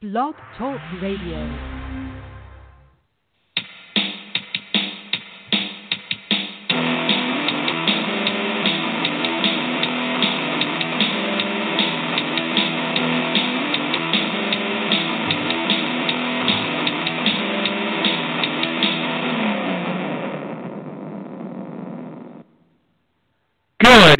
Blog Talk Radio.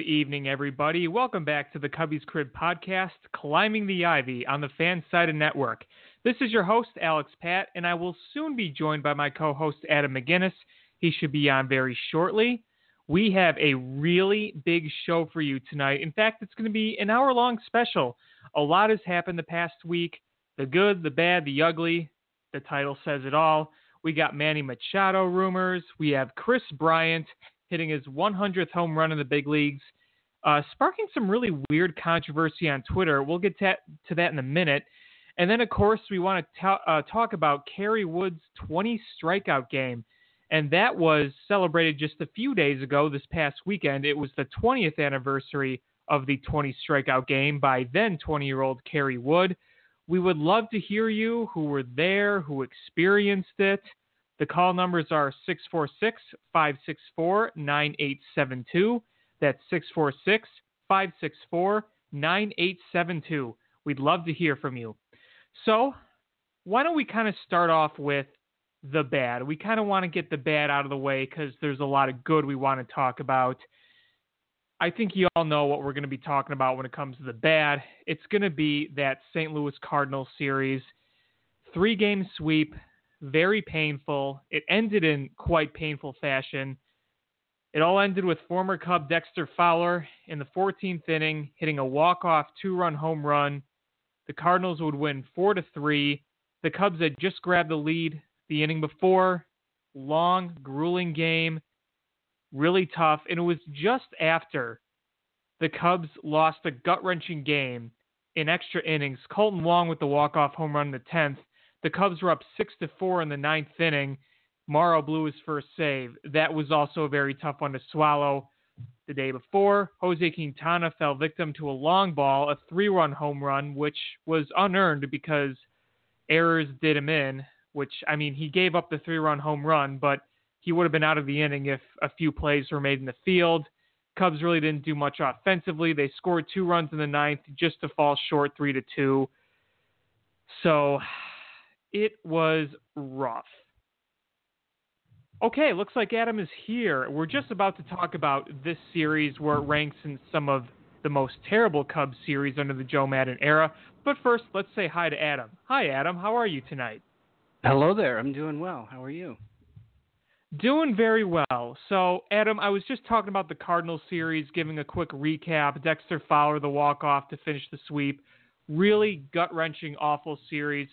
Evening, everybody. Welcome back to the Cubbies Crib podcast, Climbing the Ivy on the Fansided Network. This is your host, Alex Pat, and I will soon be joined by my co host, Adam McGinnis. He should be on very shortly. We have a really big show for you tonight. In fact, it's going to be an hour long special. A lot has happened the past week the good, the bad, the ugly. The title says it all. We got Manny Machado rumors. We have Kris Bryant hitting his 100th home run in the big leagues, uh, sparking some really weird controversy on Twitter. We'll get to, to that in a minute. And then, of course, we want to ta- uh, talk about Kerry Wood's 20 strikeout game. And that was celebrated just a few days ago, this past weekend. It was the 20th anniversary of the 20 strikeout game by then 20 year old Kerry Wood. We would love to hear you who were there, who experienced it. The call numbers are 646 564 9872. That's 646 564 9872. We'd love to hear from you. So, why don't we kind of start off with the bad? We kind of want to get the bad out of the way because there's a lot of good we want to talk about. I think you all know what we're going to be talking about when it comes to the bad. It's going to be that St. Louis Cardinals series. Three game sweep, very painful. It ended in quite painful fashion. It all ended with former Cub Dexter Fowler in the 14th inning hitting a walk-off two-run home run. The Cardinals would win 4 to 3. The Cubs had just grabbed the lead the inning before. Long, grueling game, really tough, and it was just after the Cubs lost a gut-wrenching game in extra innings. Kolten Wong with the walk-off home run in the 10th the Cubs were up six to four in the ninth inning. Morrow blew his first save. That was also a very tough one to swallow. The day before, Jose Quintana fell victim to a long ball, a three-run home run, which was unearned because errors did him in. Which I mean, he gave up the three-run home run, but he would have been out of the inning if a few plays were made in the field. Cubs really didn't do much offensively. They scored two runs in the ninth just to fall short three to two. So it was rough. Okay, looks like Adam is here. We're just about to talk about this series where it ranks in some of the most terrible Cubs series under the Joe Maddon era. But first, let's say hi to Adam. Hi, Adam. How are you tonight? Hello there. I'm doing well. How are you? Doing very well. So, Adam, I was just talking about the Cardinals series, giving a quick recap. Dexter Fowler, the walk-off to finish the sweep. Really gut-wrenching, awful series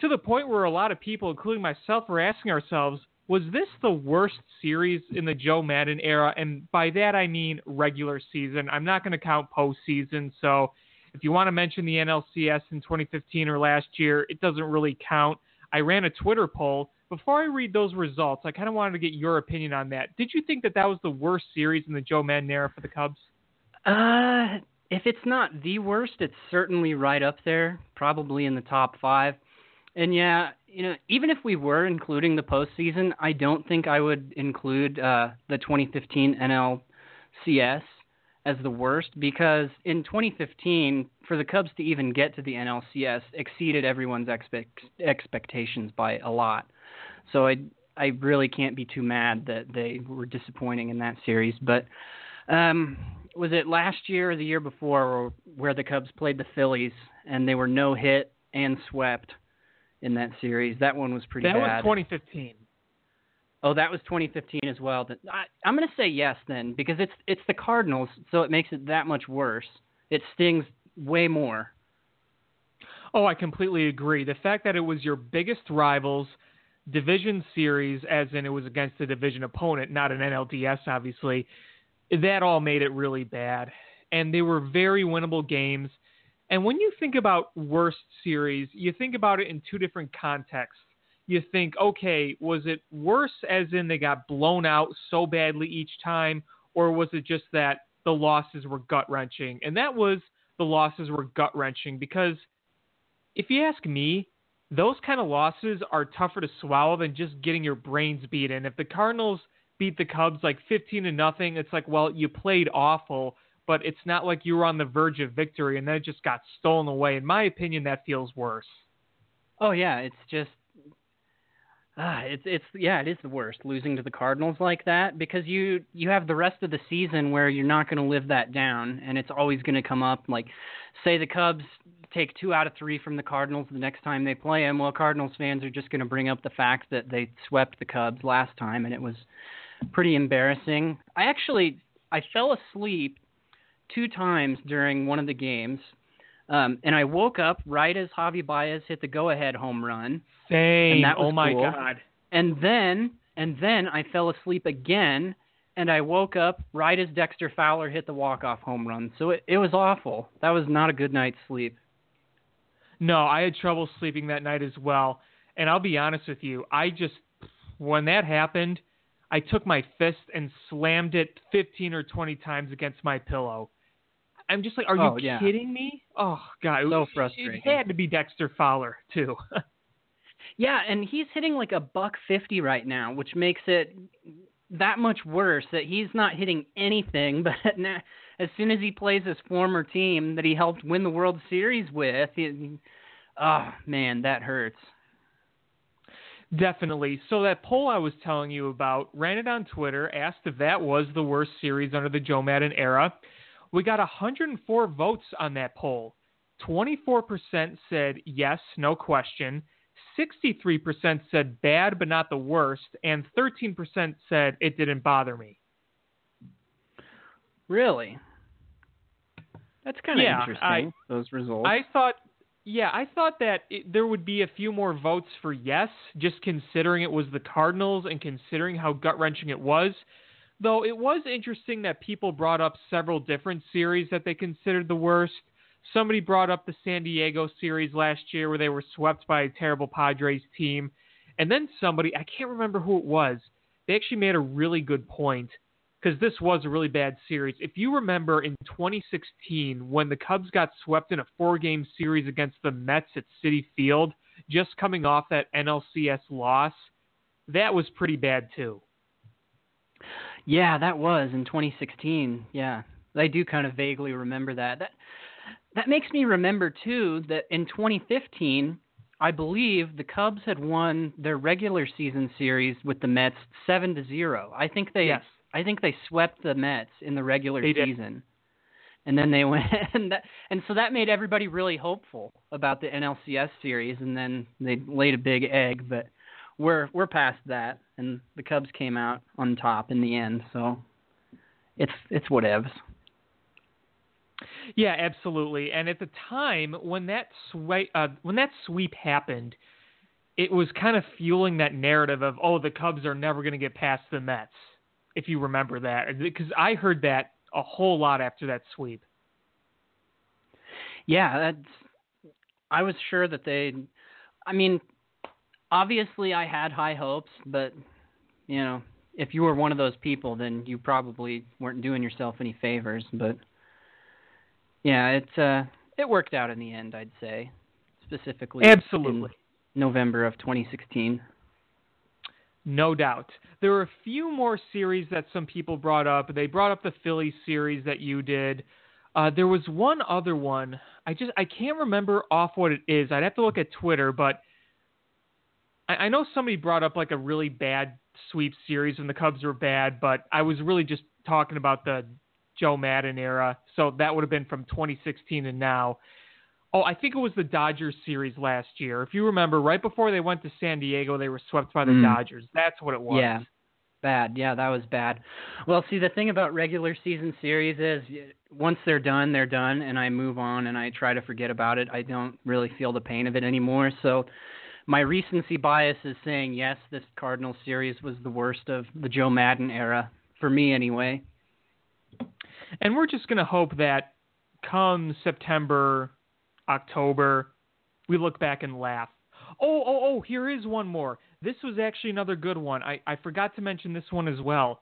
to the point where a lot of people, including myself, were asking ourselves, was this the worst series in the Joe Maddon era? And by that I mean regular season. I'm not going to count postseason. So if you want to mention the NLCS in 2015 or last year, it doesn't really count. I ran a Twitter poll. Before I read those results, I kind of wanted to get your opinion on that. Did you think that that was the worst series in the Joe Maddon era for the Cubs? Uh, if it's not the worst, it's certainly right up there, probably in the top five. And yeah, you know, even if we were including the postseason, I don't think I would include uh, the 2015 NLCS as the worst because in 2015, for the Cubs to even get to the NLCS exceeded everyone's expect- expectations by a lot. So I I really can't be too mad that they were disappointing in that series. But um, was it last year or the year before where the Cubs played the Phillies and they were no hit and swept? In that series. That one was pretty that bad. Was 2015. Oh, that was 2015 as well. I, I'm going to say yes then because it's it's the Cardinals, so it makes it that much worse. It stings way more. Oh, I completely agree. The fact that it was your biggest rivals division series, as in it was against a division opponent, not an NLDS, obviously, that all made it really bad. And they were very winnable games. And when you think about worst series, you think about it in two different contexts. You think, okay, was it worse as in they got blown out so badly each time, or was it just that the losses were gut wrenching? And that was the losses were gut wrenching because if you ask me, those kind of losses are tougher to swallow than just getting your brains beaten. If the Cardinals beat the Cubs like 15 to nothing, it's like, well, you played awful, but it's not like you were on the verge of victory and then it just got stolen away. In my opinion, that feels worse. Oh yeah, it's just ah, it's it's yeah, it is the worst losing to the Cardinals like that because you you have the rest of the season where you're not going to live that down and it's always going to come up like say the Cubs take 2 out of 3 from the Cardinals the next time they play them, well Cardinals fans are just going to bring up the fact that they swept the Cubs last time and it was pretty embarrassing. I actually I fell asleep two times during one of the games. Um, and I woke up right as Javi Baez hit the go-ahead home run. Same. And that was oh my cool. god. And then and then I fell asleep again and I woke up right as Dexter Fowler hit the walk-off home run. So it, it was awful. That was not a good night's sleep. No, I had trouble sleeping that night as well. And I'll be honest with you, I just when that happened, I took my fist and slammed it 15 or 20 times against my pillow. I'm just like, are you Oh, yeah. kidding me? Oh god, So it- frustrating. It had to be Dexter Fowler too. Yeah, and he's hitting like a buck 50 right now, which makes it that much worse that he's not hitting anything but as soon as he plays his former team that he helped win the World Series with, he, oh man, that hurts. Definitely. So that poll I was telling you about, ran it on Twitter, asked if that was the worst series under the Joe Maddon era. We got 104 votes on that poll. 24% said yes, no question. 63% said bad but not the worst, and 13% said it didn't bother me. Really? That's kind of Yeah, interesting. I- those results. I thought, yeah, I thought that it, there would be a few more votes for yes, just considering it was the Cardinals and considering how gut wrenching it was. Though it was interesting that people brought up several different series that they considered the worst. Somebody brought up the San Diego series last year where they were swept by a terrible Padres team. And then somebody, I can't remember who it was, they actually made a really good point because this was a really bad series. If you remember in 2016 when the Cubs got swept in a four-game series against the Mets at Citi Field, just coming off that NLCS loss, that was pretty bad too. Yeah, that was in 2016. Yeah, I do kind of vaguely remember that. That that makes me remember too that in 2015, I believe the Cubs had won their regular season series with the Mets seven to zero. I think they Yes. I think they swept the Mets in the regular They did. season. And then they went and that, and so that made everybody really hopeful about the NLCS series and then they laid a big egg, but we're we're past that and the Cubs came out on top in the end, so it's it's whatevs. Yeah, absolutely. And at the time when that sweep uh, when that sweep happened, it was kind of fueling that narrative of oh the Cubs are never going to get past the Mets. If you remember that, because I heard that a whole lot after that sweep. Yeah, that's. I was sure that they. I mean, obviously I had high hopes, but you know, if you were one of those people, then you probably weren't doing yourself any favors. But yeah, it uh, it worked out in the end, I'd say, specifically. in Absolutely. November of 2016. No doubt. There were a few more series that some people brought up. They brought up the Phillies series that you did. Uh, there was one other one. I just I can't remember off what it is. I'd have to look at Twitter, but I, I know somebody brought up like a really bad sweep series when the Cubs were bad, but I was really just talking about the Joe Maddon era. So that would have been from 2016 and now. Oh, I think it was the Dodgers series last year. If you remember, right before they went to San Diego, they were swept by the Mm. Dodgers. That's what it was. Yeah. Bad. Yeah, that was bad. Well, see, the thing about regular season series is once they're done, they're done, and I move on and I try to forget about it. I don't really feel the pain of it anymore. So my recency bias is saying yes, this Cardinal series was the worst of the Joe Maddon era for me, anyway. And we're just going to hope that come September, October, we look back and laugh. Oh, oh, oh, here is one more. This was actually another good one. I, I forgot to mention this one as well.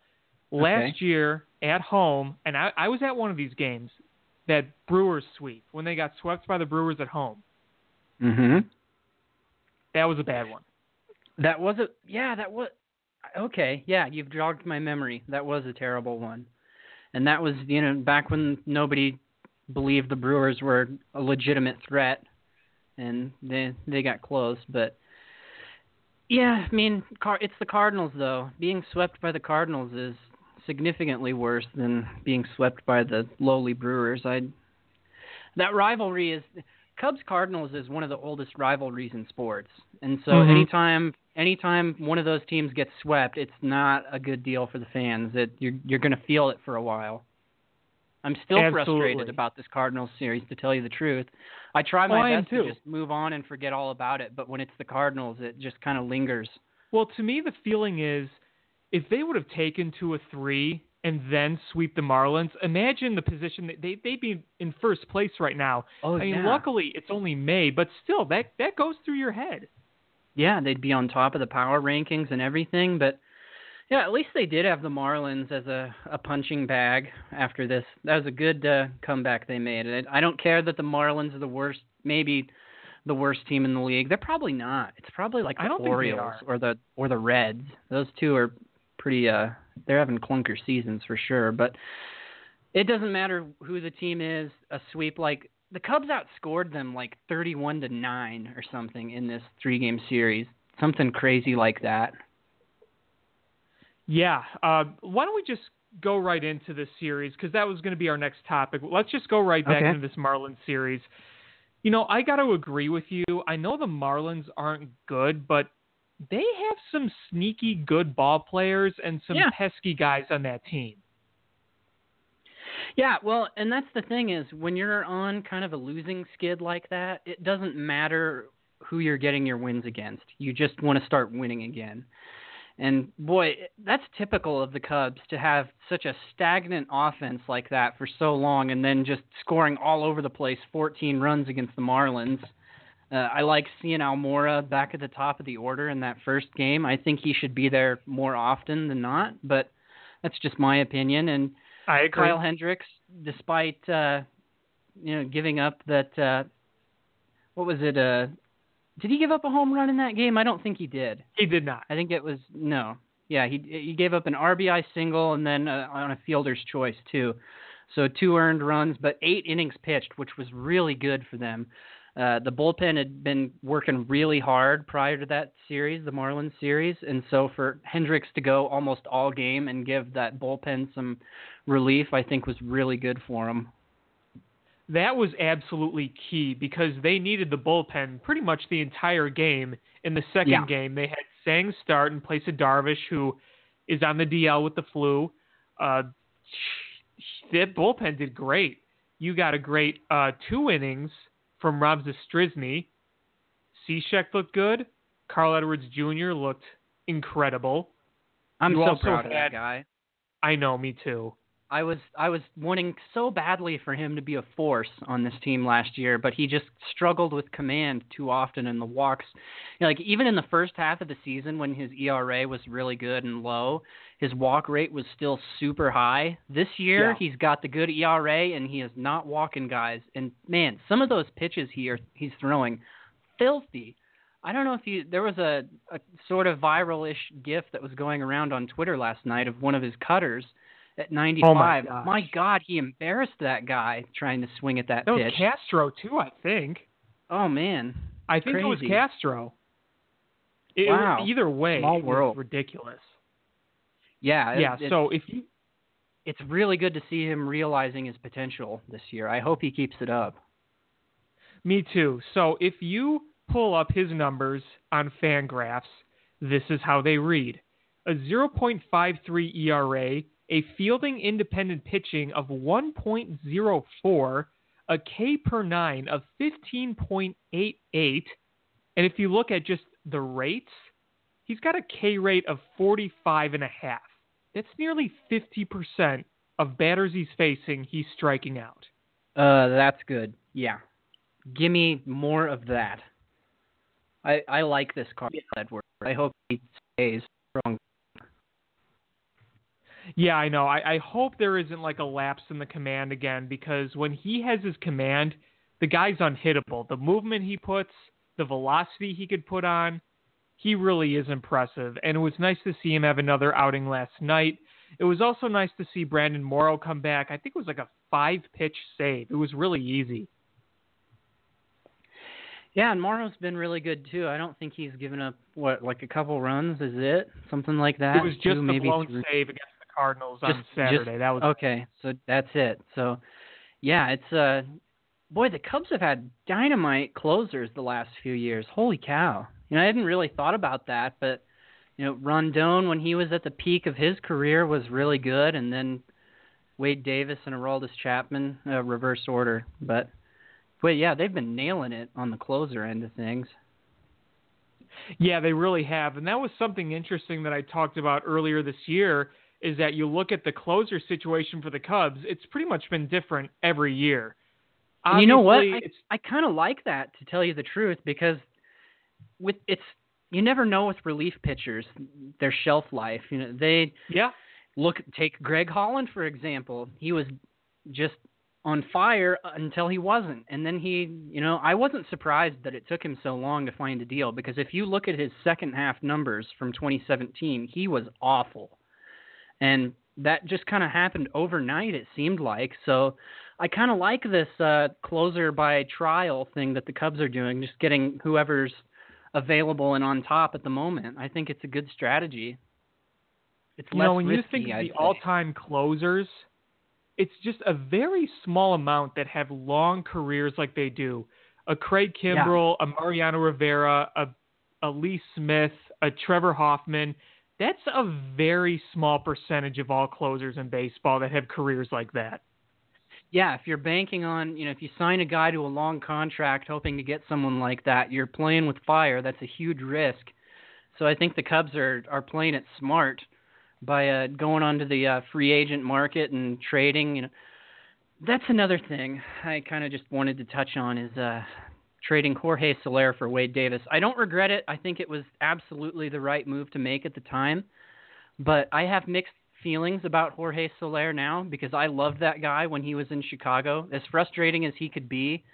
Last okay. year at home, and I, I was at one of these games, that Brewers sweep, when they got swept by the Brewers at home. Mm-hmm. That was a bad one. That was a yeah, that was okay. Yeah, you've jogged my memory. That was a terrible one. And that was, you know, back when nobody believed the Brewers were a legitimate threat and they they got close, but yeah, I mean, car, it's the Cardinals though. Being swept by the Cardinals is significantly worse than being swept by the lowly Brewers. I that rivalry is Cubs Cardinals is one of the oldest rivalries in sports. And so mm-hmm. anytime anytime one of those teams gets swept, it's not a good deal for the fans. That you're you're going to feel it for a while. I'm still Absolutely. frustrated about this Cardinals series to tell you the truth. I try my oh, best to just move on and forget all about it, but when it's the Cardinals, it just kind of lingers. Well, to me, the feeling is if they would have taken to a three and then sweep the Marlins, imagine the position that they they'd be in first place right now. Oh, I mean, yeah. luckily it's only May, but still that that goes through your head. Yeah, they'd be on top of the power rankings and everything, but yeah, at least they did have the Marlins as a a punching bag after this. That was a good uh, comeback they made. And I don't care that the Marlins are the worst, maybe the worst team in the league. They're probably not. It's probably like the Orioles think they are. or the or the Reds. Those two are pretty. uh They're having clunker seasons for sure. But it doesn't matter who the team is. A sweep like the Cubs outscored them like 31 to nine or something in this three game series. Something crazy like that. Yeah. Uh, why don't we just go right into this series because that was going to be our next topic. Let's just go right back Okay. into this Marlins series. You know, I got to agree with you. I know the Marlins aren't good, but they have some sneaky good ball players and some Yeah. pesky guys on that team. Yeah, well, and that's the thing is when you're on kind of a losing skid like that, it doesn't matter who you're getting your wins against. You just want to start winning again. And boy, that's typical of the Cubs to have such a stagnant offense like that for so long and then just scoring all over the place 14 runs against the Marlins. Uh, I like seeing Almora back at the top of the order in that first game. I think he should be there more often than not, but that's just my opinion. And I agree. Kyle Hendricks, despite uh, you know giving up that uh, what was it? Uh, did he give up a home run in that game? I don't think he did. he did not. I think it was no. Yeah, he he gave up an RBI single and then uh, on a fielder's choice too. So two earned runs, but eight innings pitched, which was really good for them. Uh, the bullpen had been working really hard prior to that series, the Marlins series, and so for Hendricks to go almost all game and give that bullpen some relief, I think was really good for him. That was absolutely key because they needed the bullpen pretty much the entire game. In the second Yeah. game, they had Sang start in place of Darvish, who is on the DL with the flu. Uh, that bullpen did great. You got a great uh, two innings from Rob Zastryzny. Cishek looked good. Carl Edwards Jr. looked incredible. I'm You so proud of that guy. I know, me too. I was I was wanting so badly for him to be a force on this team last year, but he just struggled with command too often in the walks. You know, like even in the first half of the season when his ERA was really good and low, his walk rate was still super high. This year Yeah. he's got the good ERA and he is not walking guys. And man, some of those pitches he are, he's throwing filthy. I don't know if you there was a, a sort of viral-ish gif that was going around on Twitter last night of one of his cutters at 95. Oh my my God, he embarrassed that guy trying to swing at that, That was pitch. Castro too, I think. oh man, I think it was Castro. It- Wow. either way, Small was world. ridiculous. Yeah, it- yeah. it's, So if you it's really good to see him realizing his potential this year. I hope he keeps it up. Me too. So if you pull up his numbers on Fangraphs, this is how they read. a 0.53 ERA, a fielding independent pitching of 1.04, a K per nine of 15.88. And if you look at just the rates, he's got a K rate of 45 and a half. That's nearly 50% of batters he's facing, he's striking out. Uh, that's good. Yeah. Give me more of that. I I like this card, Edward. I hope he stays strong. Yeah, I know. I, I hope there isn't like a lapse in the command again because when he has his command, the guy's unhittable. The movement he puts, the velocity he could put on, he really is impressive. And it was nice to see him have another outing last night. It was also nice to see Brandon Morrow come back. I think it was like a five pitch save. It was really easy. Yeah, and Morrow's been really good too. I don't think he's given up what like a couple runs. Is it something like that? It was just Two, the blown three. save against the Cardinals Just- on Saturday. just- that was Okay, so that's it. So, yeah, it's uh, boy, the Cubs have had dynamite closers the last few years. Holy cow! You know, I hadn't really thought about that, but you know, Rondon when he was at the peak of his career was really good, and then Wade Davis and Aroldis Chapman, uh, reverse order. But, but yeah, they've been nailing it on the closer end of things. Yeah, they really have. And that was something interesting that I talked about earlier this year is that you look at the closer situation for the Cubs, it's pretty much been different every year. And you know what? I, I kind of like that to tell you the truth because with it's you never know with relief pitchers their shelf life. You know they yeah, look take Greg Holland for example. He was just on fire until he wasn't, and then he you know I wasn't surprised that it took him so long to find a deal because if you look at his second half numbers from 2017, he was awful, and that just kind of happened overnight. It seemed like so. I kind of like this uh, closer by trial thing that the Cubs are doing, just getting whoever's available and on top at the moment. I think it's a good strategy. It's you know, when you think of I'd the say. all-time closers, it's just a very small amount that have long careers like they do. A Craig Kimbrel, a Mariano Rivera, a, a Lee Smith, a Trevor Hoffman. That's a very small percentage of all closers in baseball that have careers like that. Yeah, if you're banking on, you know, if you sign a guy to a long contract hoping to get someone like that, you're playing with fire. That's a huge risk. So I think the Cubs are are playing it smart by uh, going onto the uh, free agent market and trading. You know, that's another thing I kind of just wanted to touch on is uh, trading Jorge Soler for Wade Davis. I don't regret it. I think it was absolutely the right move to make at the time. But I have mixed feelings about Jorge Soler now because I loved that guy when he was in Chicago. As frustrating as he could be,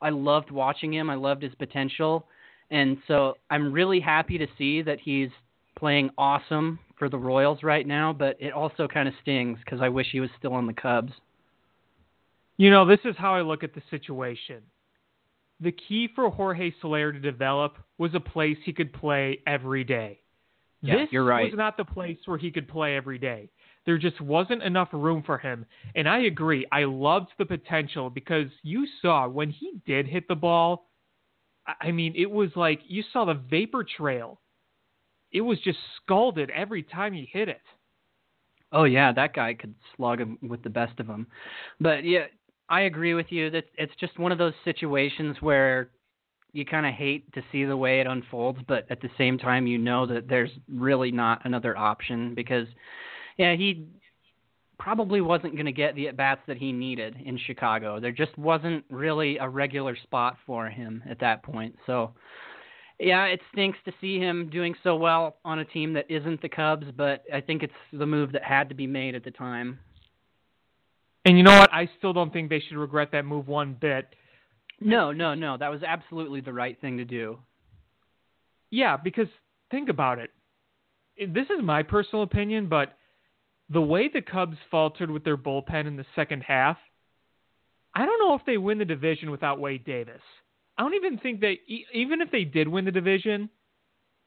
I loved watching him. I loved his potential. And so I'm really happy to see that he's playing awesome for the Royals right now, but it also kind of stings because I wish he was still on the Cubs. You know, this is how I look at the situation. The key for Jorge Soler to develop was a place he could play every day. Yeah, this you're right. was not the place where he could play every day. There just wasn't enough room for him. And I agree. I loved the potential because you saw when he did hit the ball, I- mean, it was like you saw the vapor trail. It was just scalded every time he hit it. Oh yeah, that guy could slug him with the best of them. But yeah, I agree with you that it's just one of those situations where you kind of hate to see the way it unfolds, but at the same time you know that there's really not another option because yeah, he probably wasn't going to get the at bats that he needed in Chicago. There just wasn't really a regular spot for him at that point. So yeah, it stinks to see him doing so well on a team that isn't the Cubs, but I think it's the move that had to be made at the time. And you know what? I still don't think they should regret that move one bit. No, no, no. That was absolutely the right thing to do. Yeah, because think about it. This is my personal opinion, but the way the Cubs faltered with their bullpen in the second half, I don't know if they win the division without Wade Davis. I don't even think they, even if they did win the division,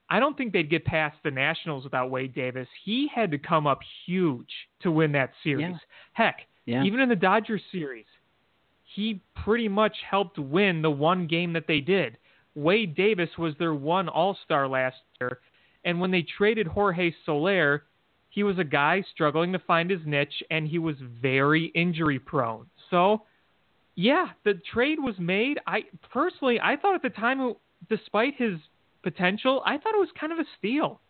I don't think they'd get past the Nationals without Wade Davis. He had to come up huge to win that series. Yeah. Heck, Yeah. even in the Dodgers series, he pretty much helped win the one game that they did. Wade Davis was their one All Star last year, And when they traded Jorge Soler, he was a guy struggling to find his niche, and he was very injury prone. So, yeah, the trade was made. I personally, I thought at the time, despite his potential, I thought it was kind of a steal.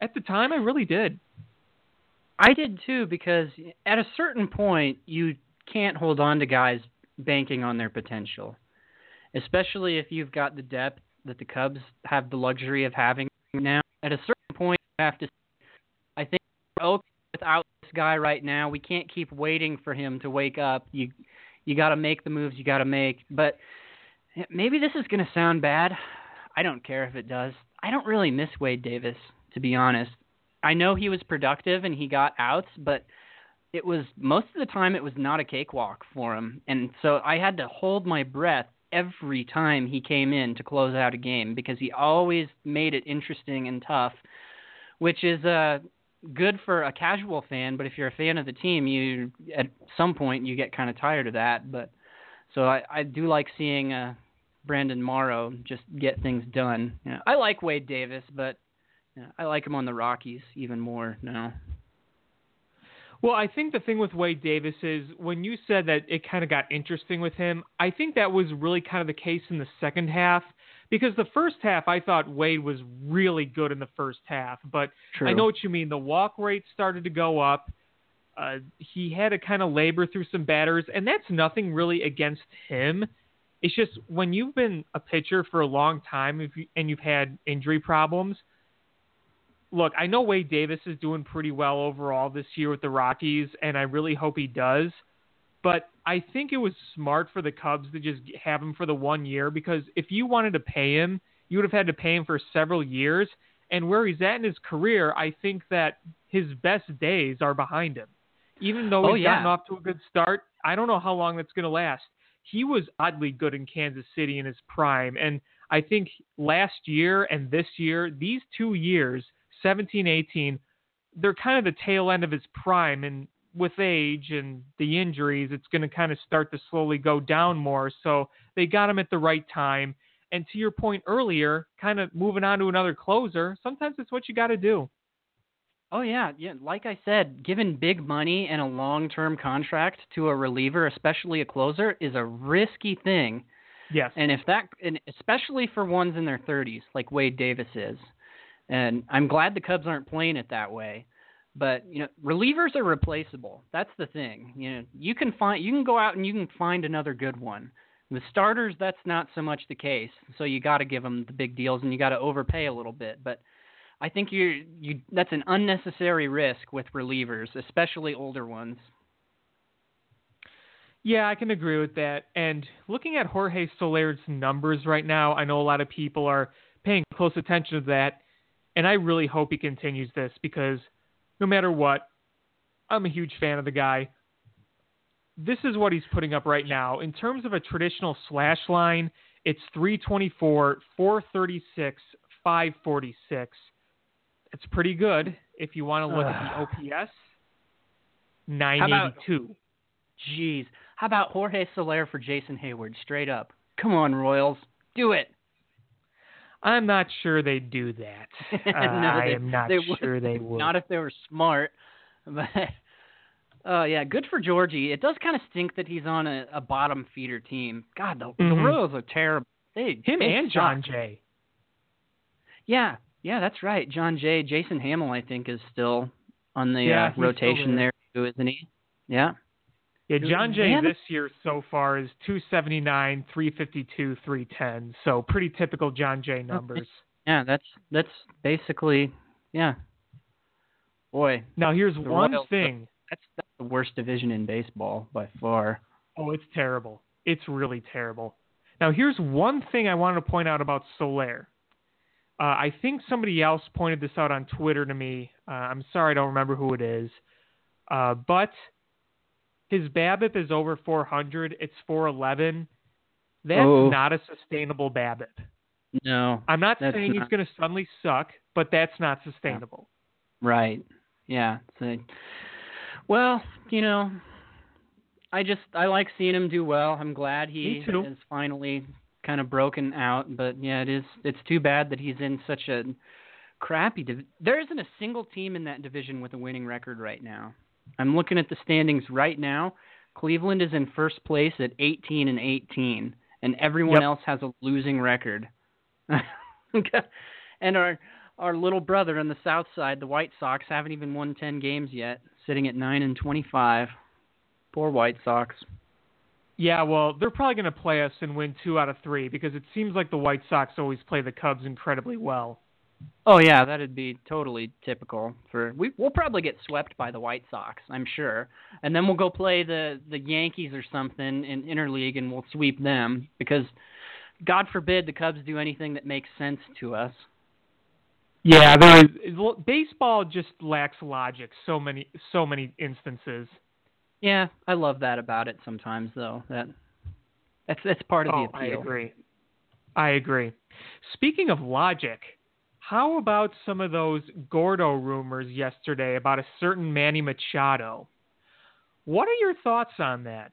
At the time, I really did. I did too because at a certain point you can't hold on to guys banking on their potential, especially if you've got the depth that the Cubs have the luxury of having now. At a certain point, you have to. I think okay without this guy right now. We can't keep waiting for him to wake up. You you got to make the moves you got to make. But maybe this is going to sound bad. I don't care if it does. I don't really miss Wade Davis, to be honest. I know he was productive and he got outs, but it was most of the time it was not a cakewalk for him. And so I had to hold my breath every time he came in to close out a game because he always made it interesting and tough, which is uh good for a casual fan, but if you're a fan of the team, you at some point you get kind of tired of that, but so I I do like seeing uh Brandon Morrow just get things done. You know, I like Wade Davis, but yeah, I like him on the Rockies even more now. Well, I think the thing with Wade Davis is when you said that it kind of got interesting with him, I think that was really kind of the case in the second half because the first half I thought Wade was really good in the first half, but True. I know what you mean. The walk rate started to go up. Uh, he had to kind of labor through some batters, and that's nothing really against him. It's just when you've been a pitcher for a long time you, and you've had injury problems – look, I know Wade Davis is doing pretty well overall this year with the Rockies, and I really hope he does. But I think it was smart for the Cubs to just have him for the one year because if you wanted to pay him, you would have had to pay him for several years. And where he's at in his career, I think that his best days are behind him. Even though oh, he's yeah. gotten off to a good start, I don't know how long that's going to last. He was oddly good in Kansas City in his prime. And I think last year and this year, these two years – 17, 18, they're kind of the tail end of his prime. And with age and the injuries, it's going to kind of start to slowly go down more. So they got him at the right time. And to your point earlier, kind of moving on to another closer, sometimes it's what you got to do. Oh yeah, yeah. Like I said, giving big money and a long-term contract to a reliever, especially a closer, is a risky thing. Yes. And if that, and especially for ones in their 30s, like Wade Davis is, and I'm glad the Cubs aren't playing it that way. But you know, relievers are replaceable. That's the thing. You know, you can find you can go out and you can find another good one. The starters, that's not so much the case. So you got to give them the big deals and you got to overpay a little bit. But I think you you that's an unnecessary risk with relievers, especially older ones. Yeah, I can agree with that. And looking at Jorge Soler's numbers right now, I know a lot of people are paying close attention to that. And I really hope he continues this because no matter what, I'm a huge fan of the guy. This is what he's putting up right now. In terms of a traditional slash line, it's 324, 436, 546. It's pretty good if you want to look at the OPS. 982. Jeez. How about Jorge Soler for Jason Heyward? Straight up. Come on, Royals. Do it. I'm not sure they'd do that. Uh, no, I am not they sure would, they would. Not if they were smart. But uh, yeah, good for Georgie. It does kind of stink that he's on a, a bottom feeder team. God, the, mm-hmm. the Royals are terrible. They, Him they and suck. Jon Jay. Yeah, yeah, that's right. Jon Jay, Jason Hammel, I think, is still on the Yeah, uh, rotation there. there too, isn't he? Yeah. Yeah, Jon Jay man. this year so far is 279, 352, 310. So pretty typical Jon Jay numbers. Yeah, that's that's basically yeah. Boy, Now here's one Royals- thing. that's that's the worst division in baseball by far. Oh, it's terrible. It's really terrible. Now here's one thing I wanted to point out about Soler. Uh, I think somebody else pointed this out on Twitter to me. Uh, I'm sorry, I don't remember who it is. Uh, but his BABIP is over 400. It's 411. That's Oh. not a sustainable BABIP. No. I'm not saying he's going to suddenly suck, but that's not sustainable. Right. Yeah. So, well, you know, I just I like seeing him do well. I'm glad he is finally kind of broken out. But yeah, it is it's too bad that he's in such a crappy. Div- there isn't a single team in that division with a winning record right now. I'm looking at the standings right now. Cleveland is in first place at 18 and 18, and everyone Yep. else has a losing record. and our our little brother on the south side, the White Sox, haven't even won 10 games yet, sitting at 9 and 25. Poor White Sox. Yeah, well, they're probably going to play us and win two out of three because it seems like the White Sox always play the Cubs incredibly well. Oh yeah, that'd be totally typical for we we'll probably get swept by the White Sox, I'm sure. And then we'll go play the the Yankees or something in interleague and we'll sweep them because God forbid the Cubs do anything that makes sense to us. Yeah, there is baseball just lacks logic. So many, so many instances. Yeah, I love that about it sometimes though. That that's that's part of oh, the appeal. I agree. I agree. Speaking of logic, how about some of those Gordo rumors yesterday about a certain Manny Machado? What are your thoughts on that?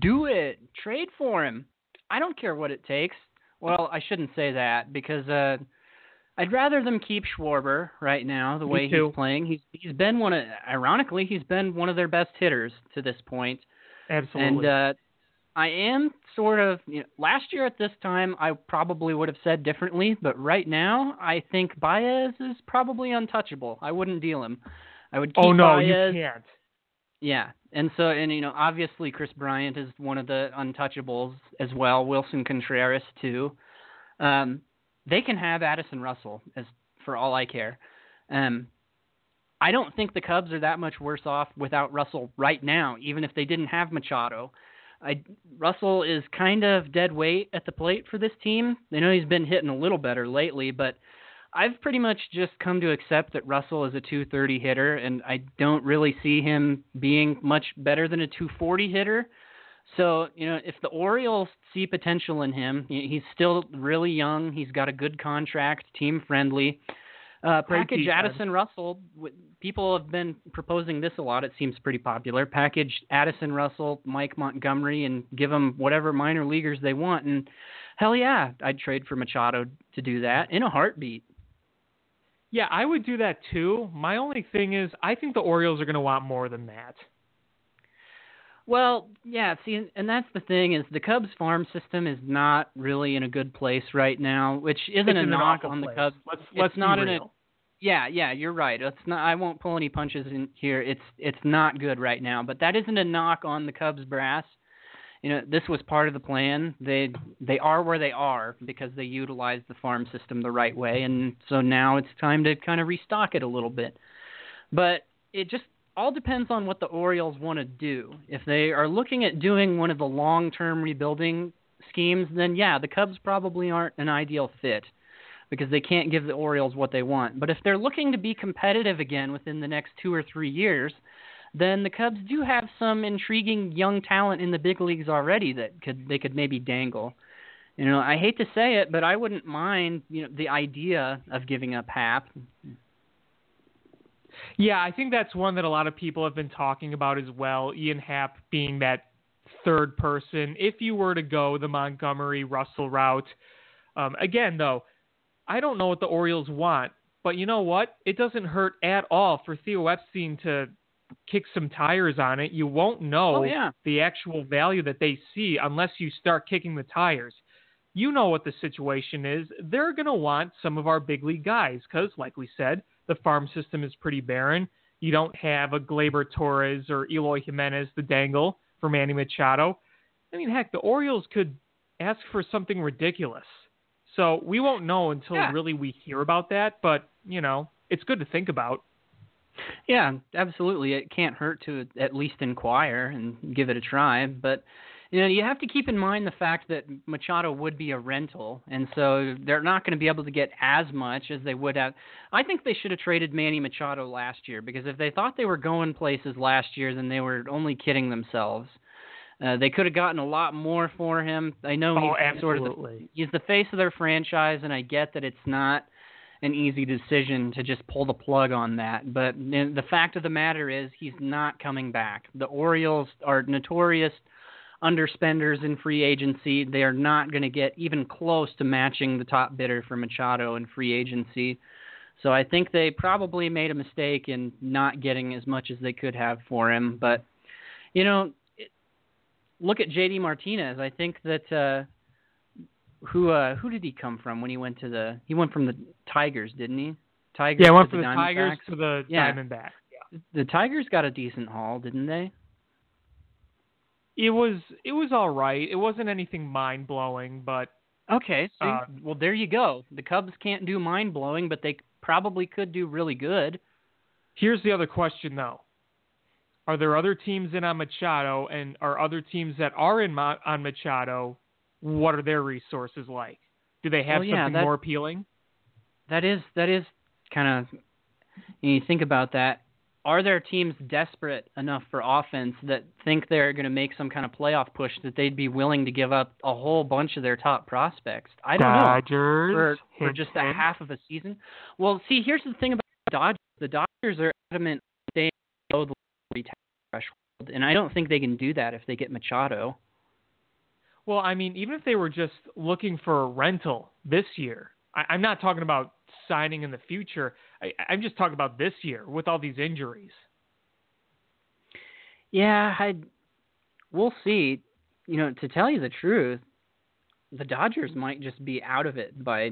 Do it. Trade for him. I don't care what it takes. Well, I shouldn't say that because uh I'd rather them keep Schwarber right now the Me way too. he's playing. He's he's been one of ironically he's been one of their best hitters to this point. Absolutely. And uh I am sort of you know, last year at this time I probably would have said differently, but right now I think Baez is probably untouchable. I wouldn't deal him. I would keep oh no, Baez. you can't. Yeah, and so and you know obviously Kris Bryant is one of the untouchables as well. Willson Contreras too. Um, they can have Addison Russell as for all I care. Um, I don't think the Cubs are that much worse off without Russell right now, even if they didn't have Machado. I Russell is kind of dead weight at the plate for this team. They know he's been hitting a little better lately, but I've pretty much just come to accept that Russell is a 230 hitter, and I don't really see him being much better than a 240 hitter. So, you know, if the Orioles see potential in him, he's still really young. He's got a good contract, team friendly. Uh, package. Addison Russell. w- People have been proposing this a lot. It seems pretty popular. Package Addison Russell, Mike Montgomery, and give them whatever minor leaguers they want. And hell yeah, I'd trade for Machado to do that in a heartbeat. Yeah, I would do that too. My only thing is, I think the Orioles are going to want more than that. Well, yeah, see, and that's the thing is the Cubs farm system is not really in a good place right now, which isn't It's a knock on the. Cubs. Let's It's let's not be in a- Yeah, yeah, you're right. It's not. I won't pull any punches in here. It's it's not good right now, but that isn't a knock on the Cubs brass. You know, this was part of the plan. They they are where they are because they utilized the farm system the right way, and so now it's time to kind of restock it a little bit. But it just all depends on what the Orioles want to do. If they are looking at doing one of the long-term rebuilding schemes, then yeah, the Cubs probably aren't an ideal fit because they can't give the Orioles what they want. But if they're looking to be competitive again within the next 2 or 3 years, then the Cubs do have some intriguing young talent in the big leagues already that could they could maybe dangle. You know, I hate to say it, but I wouldn't mind, you know, the idea of giving up Happ. Yeah, I think that's one that a lot of people have been talking about as well. Ian Happ being that third person. If you were to go the Montgomery Russell route, um, again though, I don't know what the Orioles want, but you know what? It doesn't hurt at all for Theo Epstein to kick some tires on it. You won't know Oh, yeah. the actual value that they see unless you start kicking the tires. You know what the situation is. They're going to want some of our big league guys because, like we said, the farm system is pretty barren. You don't have a Gleyber Torres or Eloy Jimenez the dangle for Manny Machado. I mean, heck, the Orioles could ask for something ridiculous. So we won't know until Yeah. really we hear about that. But you know, it's good to think about. Yeah, absolutely. It can't hurt to at least inquire and give it a try. But you know, you have to keep in mind the fact that Machado would be a rental, and so they're not going to be able to get as much as they would have. I think they should have traded Manny Machado last year because if they thought they were going places last year, then they were only kidding themselves. Uh, they could have gotten a lot more for him. I know Oh, he's sort of the, he's the face of their franchise, and I get that it's not an easy decision to just pull the plug on that. But the fact of the matter is, he's not coming back. The Orioles are notorious underspenders in free agency. They are not going to get even close to matching the top bidder for Machado in free agency. So I think they probably made a mistake in not getting as much as they could have for him. But you know, look at JD Martinez. I think that uh, who uh, who did he come from when he went to the? He went from the Tigers, didn't he? Tigers. Yeah, went from the, the Tigers to the yeah. Diamondbacks. Yeah. The Tigers got a decent haul, didn't they? It was it was all right. It wasn't anything mind blowing, but okay. See, uh, well, there you go. The Cubs can't do mind blowing, but they probably could do really good. Here's the other question, though. Are there other teams in on Machado, and are other teams that are in on Machado? What are their resources like? Do they have well, yeah, something that, more appealing? That is that is kind of. You think about that. Are there teams desperate enough for offense that think they're going to make some kind of playoff push that they'd be willing to give up a whole bunch of their top prospects? I don't Dodgers, know. For, for just a half of a season. Well, see, here's the thing about the Dodgers. The Dodgers are adamant staying below the threshold, and I don't think they can do that if they get Machado. Well, I mean, even if they were just looking for a rental this year, I, I'm not talking about signing in the future. I, I'm just talking about this year with all these injuries. Yeah, I we'll see. You know, to tell you the truth, the Dodgers might just be out of it by,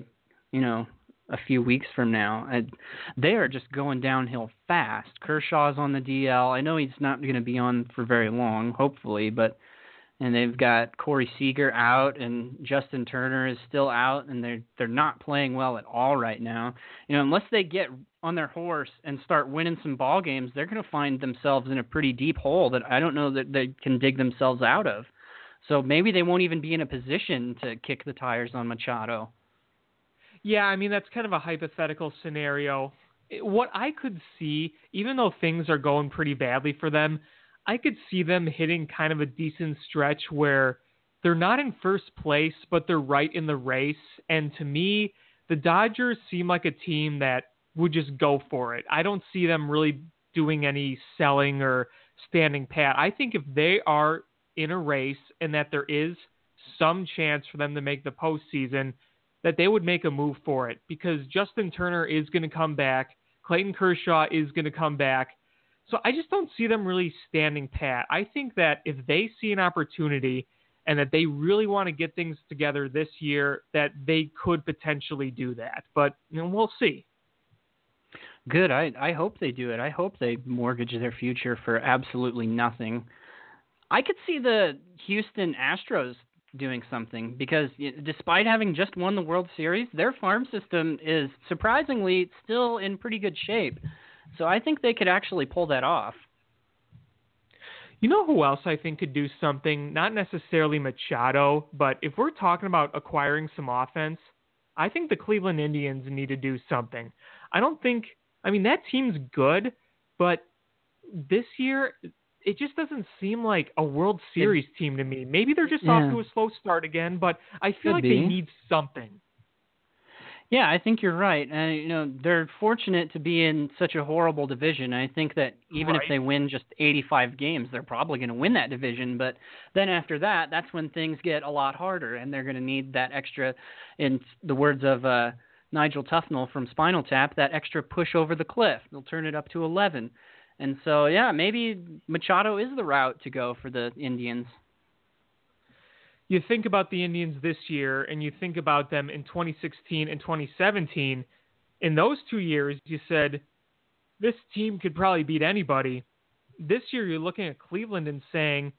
you know, a few weeks from now. And they are just going downhill fast. Kershaw's on the DL. I know he's not going to be on for very long, hopefully, but and they've got Corey Seager out and Justin Turner is still out and they're they're not playing well at all right now. You know, unless they get on their horse and start winning some ball games, they're going to find themselves in a pretty deep hole that I don't know that they can dig themselves out of. So maybe they won't even be in a position to kick the tires on Machado. Yeah, I mean that's kind of a hypothetical scenario. What I could see, even though things are going pretty badly for them, I could see them hitting kind of a decent stretch where they're not in first place, but they're right in the race. And to me, the Dodgers seem like a team that would just go for it. I don't see them really doing any selling or standing pat. I think if they are in a race and that there is some chance for them to make the postseason, that they would make a move for it because Justin Turner is going to come back. Clayton Kershaw is going to come back. So I just don't see them really standing pat. I think that if they see an opportunity and that they really want to get things together this year, that they could potentially do that. But you know, we'll see. Good. I I hope they do it. I hope they mortgage their future for absolutely nothing. I could see the Houston Astros doing something because despite having just won the World Series, their farm system is surprisingly still in pretty good shape. So I think they could actually pull that off. You know who else I think could do something? Not necessarily Machado, but if we're talking about acquiring some offense, I think the Cleveland Indians need to do something. I don't think, I mean, that team's good, but this year, it just doesn't seem like a World Series it, team to me. Maybe they're just yeah. off to a slow start again, but I feel Could like be. they need something. Yeah, I think you're right. And you know, they're fortunate to be in such a horrible division. I think that even right. if they win just 85 games, they're probably going to win that division, but then after that, that's when things get a lot harder and they're going to need that extra in the words of uh Nigel Tufnel from Spinal Tap, that extra push over the cliff. They'll turn it up to 11. And so, yeah, maybe Machado is the route to go for the Indians you think about the Indians this year and you think about them in 2016 and 2017, in those two years, you said this team could probably beat anybody. This year, you're looking at Cleveland and saying,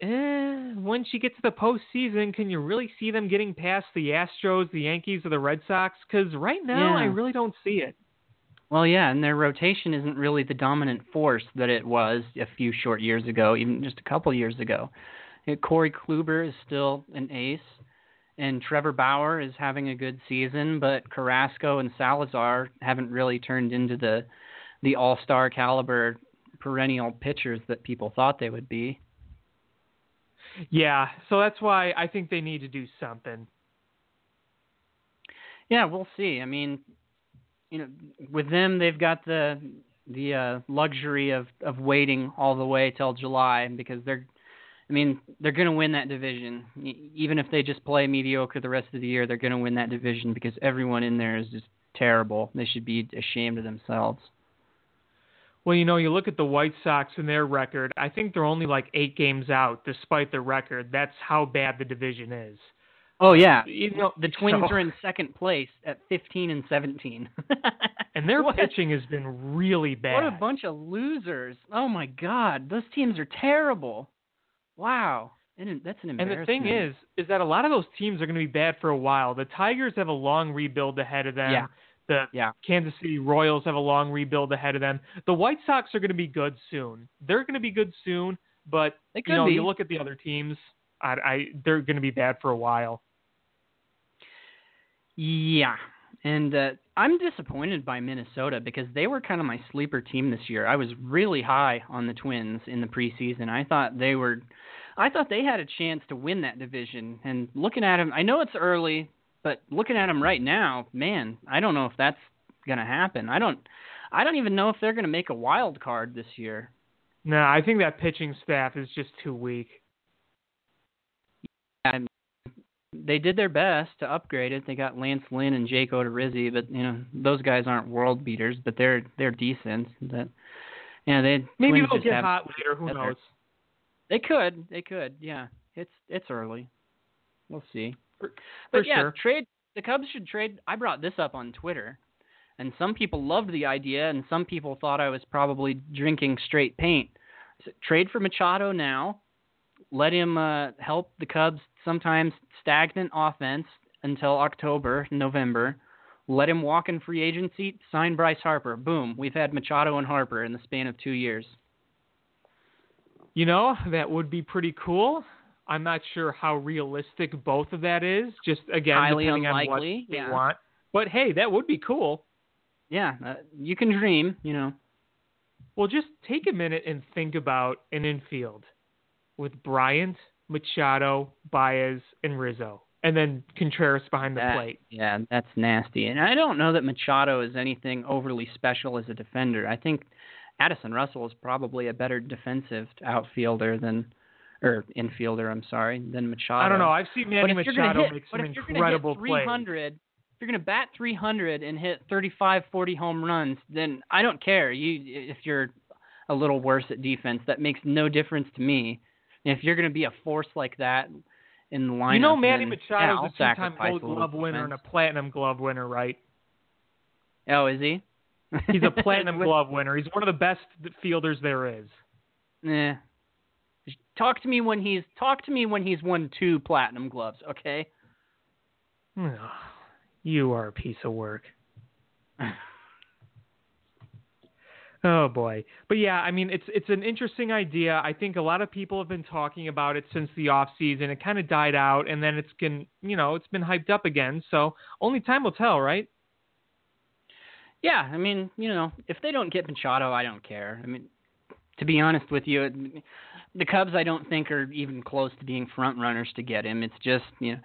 eh, once you get to the postseason, can you really see them getting past the Astros, the Yankees, or the Red Sox? Because right now, yeah. I really don't see it. Well, yeah, and their rotation isn't really the dominant force that it was a few short years ago, even just a couple years ago. Corey Kluber is still an ace, and Trevor Bauer is having a good season, but Carrasco and Salazar haven't really turned into the the all star caliber perennial pitchers that people thought they would be. Yeah, so that's why I think they need to do something. Yeah, we'll see. I mean, you know, with them, they've got the the uh, luxury of of waiting all the way till July because they're I mean, they're going to win that division. Even if they just play mediocre the rest of the year, they're going to win that division because everyone in there is just terrible. They should be ashamed of themselves. Well, you know, you look at the White Sox and their record. I think they're only like eight games out, despite their record. That's how bad the division is. Oh yeah, you know the Twins so, are in second place at 15 and 17. and their what? pitching has been really bad. What a bunch of losers! Oh my God, those teams are terrible. Wow, and that's an embarrassment. And the thing is, is that a lot of those teams are going to be bad for a while. The Tigers have a long rebuild ahead of them. Yeah. The yeah. Kansas City Royals have a long rebuild ahead of them. The White Sox are going to be good soon. They're going to be good soon, but you know, be. you look at the other teams, I, I they're going to be bad for a while. Yeah, and uh, I'm disappointed by Minnesota because they were kind of my sleeper team this year. I was really high on the Twins in the preseason. I thought they were, I thought they had a chance to win that division. And looking at them, I know it's early, but looking at them right now, man, I don't know if that's gonna happen. I don't, I don't even know if they're gonna make a wild card this year. No, I think that pitching staff is just too weak. And they did their best to upgrade it. They got Lance Lynn and Jake Odorizzi, but you know those guys aren't world beaters, but they're they're decent. That yeah, they maybe they'll get hot later. Who knows? They could, they could, yeah. It's it's early. We'll see. For But yeah, sure. trade the Cubs should trade. I brought this up on Twitter, and some people loved the idea, and some people thought I was probably drinking straight paint. So trade for Machado now. Let him uh, help the Cubs sometimes stagnant offense until October, November. Let him walk in free agency. Sign Bryce Harper. Boom. We've had Machado and Harper in the span of two years. You know, that would be pretty cool. I'm not sure how realistic both of that is. Just again, Highly depending on what unlikely, yeah. want. But hey, that would be cool. Yeah, uh, you can dream. You know. Well, just take a minute and think about an infield with Bryant, Machado, Baez, and Rizzo, and then Contreras behind the That- plate. Yeah, that's nasty. And I don't know that Machado is anything overly special as a defender. I think Addison Russell is probably a better defensive outfielder than or infielder, I'm sorry, than Machado. I don't know. I've seen Manny but if you're gonna Machado hit, make some incredible 300, if you're going to bat 300 and hit 35, 40 home runs, then I don't care. You if you're a little worse at defense, that makes no difference to me. And if you're going to be a force like that in the lineup. You know, Manny then, yeah, Machado's a two-time Gold Glove winner and a Platinum Glove winner, right? Oh, is he? He's a Platinum Glove winner. He's one of the best fielders there is. Nah. Talk to me when he's talk to me when he's won two platinum gloves, okay? You are a piece of work. Oh boy. But yeah, I mean it's it's an interesting idea. I think a lot of people have been talking about it since the off season. It kind of died out and then it's been, you know, it's been hyped up again. So only time will tell, right? Yeah, I mean, you know, if they don't get Machado, I don't care. I mean, to be honest with you, the Cubs I don't think are even close to being front runners to get him. It's just, you know,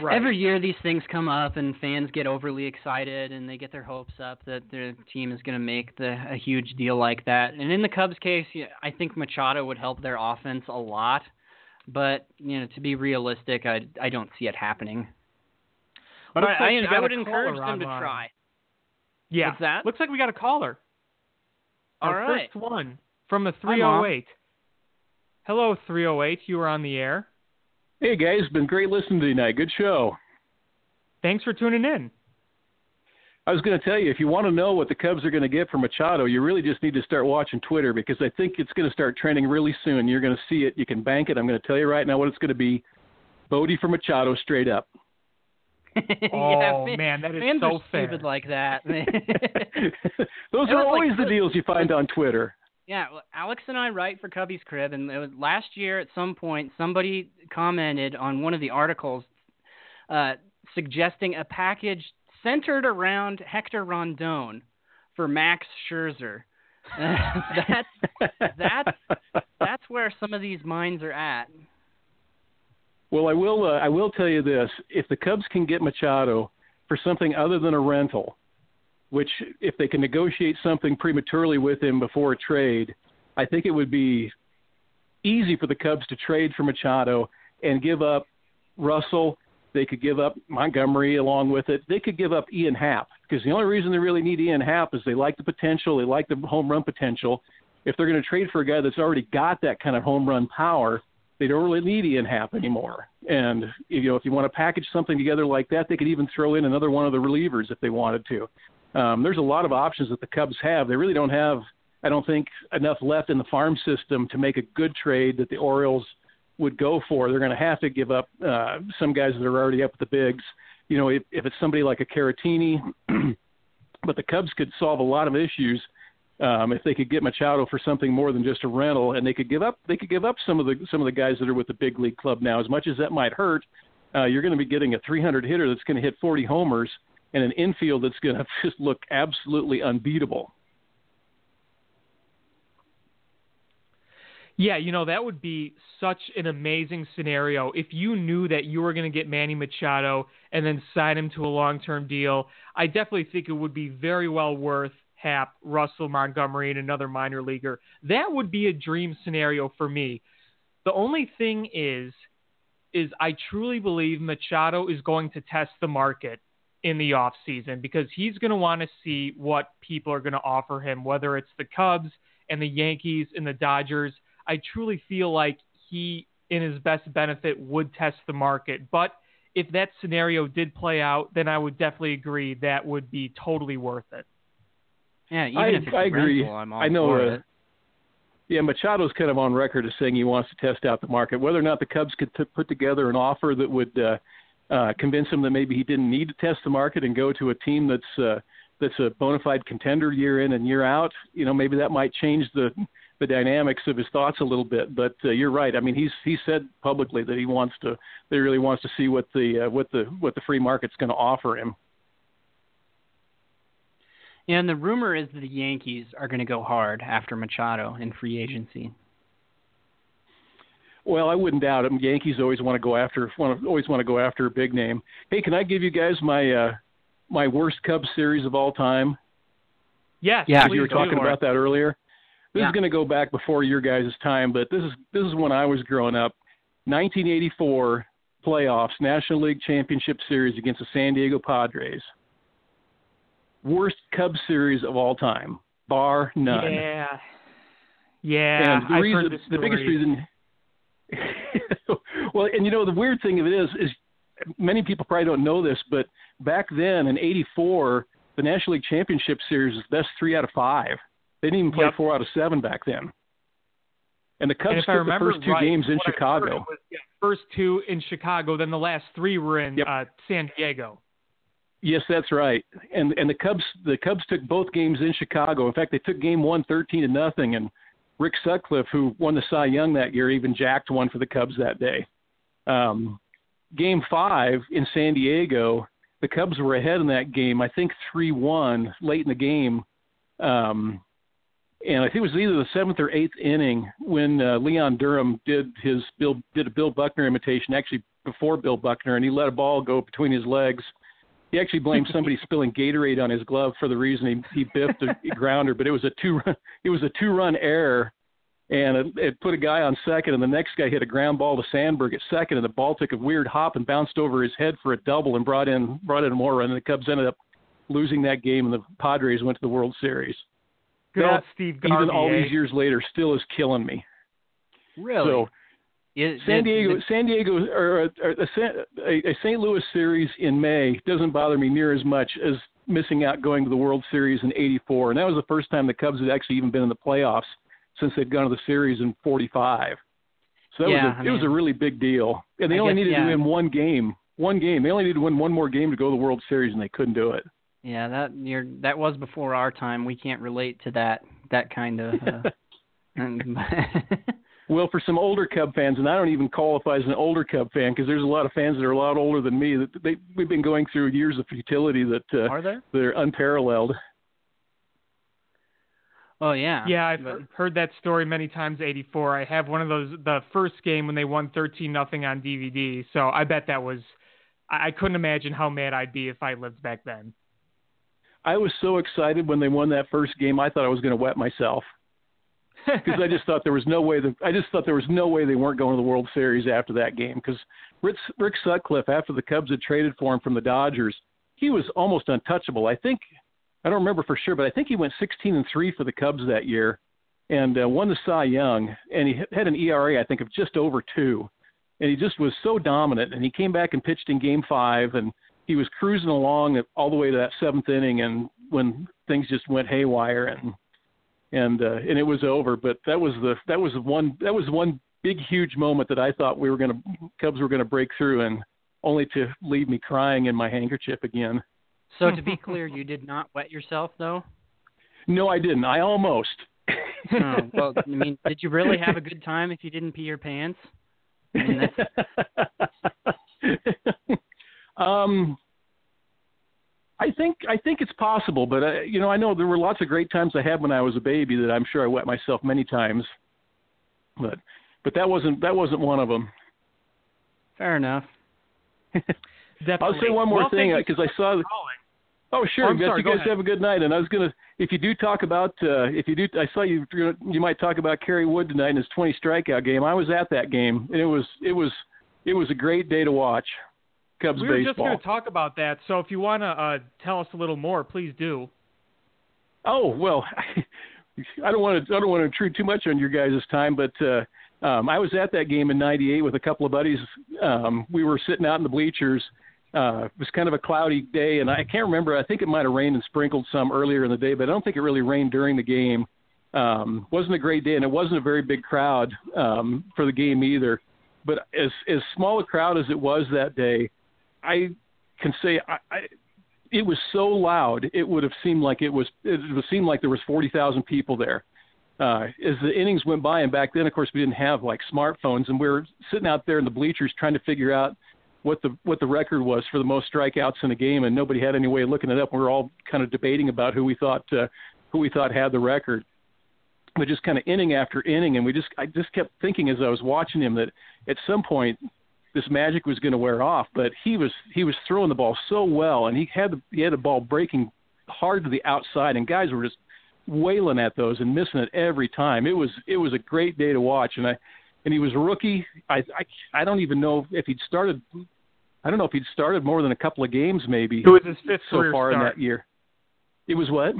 Right. every year these things come up and fans get overly excited and they get their hopes up that their team is going to make the a huge deal like that. And in the Cubs case, yeah, I think Machado would help their offense a lot, but you know, to be realistic, I I don't see it happening. But Looks I, like I, I would encourage them to try. yeah. What's that? Looks like we got a caller. All Our right. first one from the 308. Hello 308, you are on the air. Hey guys, been great listening to you tonight. Good show. Thanks for tuning in. I was going to tell you, if you want to know what the Cubs are going to get from Machado, you really just need to start watching Twitter because I think it's going to start trending really soon. You're going to see it. You can bank it. I'm going to tell you right now what it's going to be. Bodie for Machado straight up. Oh yeah, fan- man, that is fans so are fair. stupid like that. Those It are was like always the the- deals you find on Twitter. Yeah, well, Alex and I write for Cubbies Crib, and it was last year at some point somebody commented on one of the articles uh, suggesting a package centered around Hector Rondon for Max Scherzer. that's that's that's where some of these minds are at. Well, I will. Uh, I will tell you this: if the Cubs can get Machado for something other than a rental, which if they can negotiate something prematurely with him before a trade, I think it would be easy for the Cubs to trade for Machado and give up Russell. They could give up Montgomery along with it. They could give up Ian Happ because the only reason they really need Ian Happ is they like the potential, they like the home run potential. If they're going to trade for a guy that's already got that kind of home run power, they don't really need Ian Happ anymore. And you know, if you want to package something together like that, they could even throw in another one of the relievers if they wanted to. Um, there's a lot of options that the Cubs have. They really don't have, I don't think, enough left in the farm system to make a good trade that the Orioles would go for. They're going to have to give up uh, some guys that are already up at the bigs. You know, if, if it's somebody like a Caratini, but the Cubs could solve a lot of issues um, if they could get Machado for something more than just a rental, and they could give up they could give up some of the some of the guys that are with the big league club now. As much as that might hurt, uh, you're going to be getting a 300 hitter that's going to hit 40 homers and an infield that's going to just look absolutely unbeatable. Yeah, you know, that would be such an amazing scenario if you knew that you were going to get Manny Machado and then sign him to a long term deal. I definitely think it would be very well worth Happ, Russell Montgomery, and another minor leaguer. That would be a dream scenario for me. The only thing is, is I truly believe Machado is going to test the market in the off season because he's going to want to see what people are going to offer him, whether it's the Cubs and the Yankees and the Dodgers. I truly feel like he, in his best benefit, would test the market. But if that scenario did play out, then I would definitely agree that would be totally worth it. Yeah, even I, if it's I agree. rental, I'm all I know. for Uh, it. yeah, Machado's kind of on record as saying he wants to test out the market. Whether or not the Cubs could t- put together an offer that would uh, uh, convince him that maybe he didn't need to test the market and go to a team that's uh, that's a bona fide contender year in and year out, you know, maybe that might change the the dynamics of his thoughts a little bit. But uh, you're right. I mean, he's he said publicly that he wants to, that he really wants to see what the uh, what the what the free market's going to offer him. And the rumor is that the Yankees are going to go hard after Machado in free agency. Well, I wouldn't doubt it. Yankees always want to go after want to, always want to go after a big name. Hey, can I give you guys my uh, my worst Cubs series of all time? Yes, Yeah, please you were talking about that earlier. This Yeah. is going to go back before your guys' time, but this is this is when I was growing up. 1984 playoffs, National League Championship Series against the San Diego Padres. Worst Cubs series of all time, bar none. Yeah, yeah. and the I've reason, heard the, the biggest reason. well, and you know the weird thing of it is, is many people probably don't know this, but back then in '84, the National League Championship Series was best three out of five. They didn't even play Yep. four out of seven back then. And the Cubs and took the first two right, games in what I heard Chicago. was, yeah, first two in Chicago, then the last three were in Yep. uh, San Diego. Yes, that's right. And and the Cubs the Cubs took both games in Chicago. In fact, they took game one 13 to nothing and Rick Sutcliffe, who won the Cy Young that year, even jacked one for the Cubs that day. Um, game five in San Diego, the Cubs were ahead in that game, I think 3 1 late in the game. Um, and I think it was either the seventh or eighth inning when uh, Leon Durham did his Bill did a Bill Buckner imitation, actually before Bill Buckner, and he let a ball go between his legs. He actually blamed somebody spilling Gatorade on his glove for the reason he, he biffed a grounder, but it was a two run it was a two run error, and it, it put a guy on second, and the next guy hit a ground ball to Sandberg at second, and the ball took a weird hop and bounced over his head for a double and brought in brought in more run, and the Cubs ended up losing that game, and the Padres went to the World Series. Good That, old Steve Garvey. Even all eh? these years later, still is killing me. Really? So Is- San Diego, San Diego, or a, or a, a, a St. Louis series in May doesn't bother me near as much as missing out going to the World Series in '84, and that was the first time the Cubs had actually even been in the playoffs since they'd gone to the series in '45. So that Yeah, was a, I it was a really big deal, and they I only guess, needed yeah. to win one game. One game. They only needed to win one more game to go to the World Series, and they couldn't do it. yeah, that you're, that was before our time. We can't relate to that that kind of. Uh, and- Well, for some older Cub fans, and I don't even qualify as an older Cub fan because there's a lot of fans that are a lot older than me. That they we've been going through years of futility that uh, Are there? They're unparalleled. Oh yeah. Yeah, I've But- heard that story many times. '84. I have one of those. The first game when they won 13 nothing on DVD. So I bet that was. I I couldn't imagine how mad I'd be if I lived back then. I was so excited when they won that first game. I thought I was going to wet myself. Because I just thought there was no way that I just thought there was no way they weren't going to the World Series after that game because Rick, Rick Sutcliffe after the Cubs had traded for him from the Dodgers, he was almost untouchable. I think I don't remember for sure, but I think he went 16 and three for the Cubs that year, and uh, won the Cy Young, and he had an ERA I think of just over two, and he just was so dominant. And he came back and pitched in Game Five, and he was cruising along all the way to that seventh inning, and when things just went haywire, and and uh, and it was over. But that was the that was one that was one big huge moment that I thought we were going to Cubs were going to break through, and only to leave me crying in my handkerchief again. So to be clear, you did not wet yourself though. No, I didn't. I almost. oh, well, I mean, did you really have a good time if you didn't pee your pants? I mean, um, I think I think it's possible, but uh, you know, I know there were lots of great times I had when I was a baby that I'm sure I wet myself many times, but but that wasn't that wasn't one of them. Fair enough. I'll say one more well, thing because I saw. The, oh, sure. Oh, sorry, you guys have a good night. And I was gonna, if you do talk about, uh, if you do, I saw you. You might talk about Kerry Wood tonight in his 20 strikeout game. I was at that game, and it was, it was, it was a great day to watch. Cubs we were baseball. just going to talk about that. So if you want to uh, tell us a little more, please do. Oh well, I don't want to. I don't want to intrude too much on your guys' time, but. uh um, I was at that game in '98 with a couple of buddies. Um, we were sitting out in the bleachers, uh, it was kind of a cloudy day, and I can't remember. I think it might have rained and sprinkled some earlier in the day, but I don't think it really rained during the game. Um, wasn't a great day, and it wasn't a very big crowd um, for the game either. But as as small a crowd as it was that day, I can say I, I, it was so loud. It would have seemed like it was. It would seem like there was forty thousand people there. Uh, as the innings went by, and back then, of course, we didn't have like smartphones, and we were sitting out there in the bleachers trying to figure out what the what the record was for the most strikeouts in a game, and nobody had any way of looking it up. We were all kind of debating about who we thought uh, who we thought had the record. But just kind of inning after inning, and we just I just kept thinking as I was watching him that at some point this magic was going to wear off. But he was he was throwing the ball so well, and he had the, he had the ball breaking hard to the outside, and guys were just wailing at those and missing it every time. It was it was a great day to watch, and I and he was a rookie. I I, I don't even know if he'd started I don't know if he'd started more than a couple of games, maybe. It was his fifth so far start. in that year. It was what?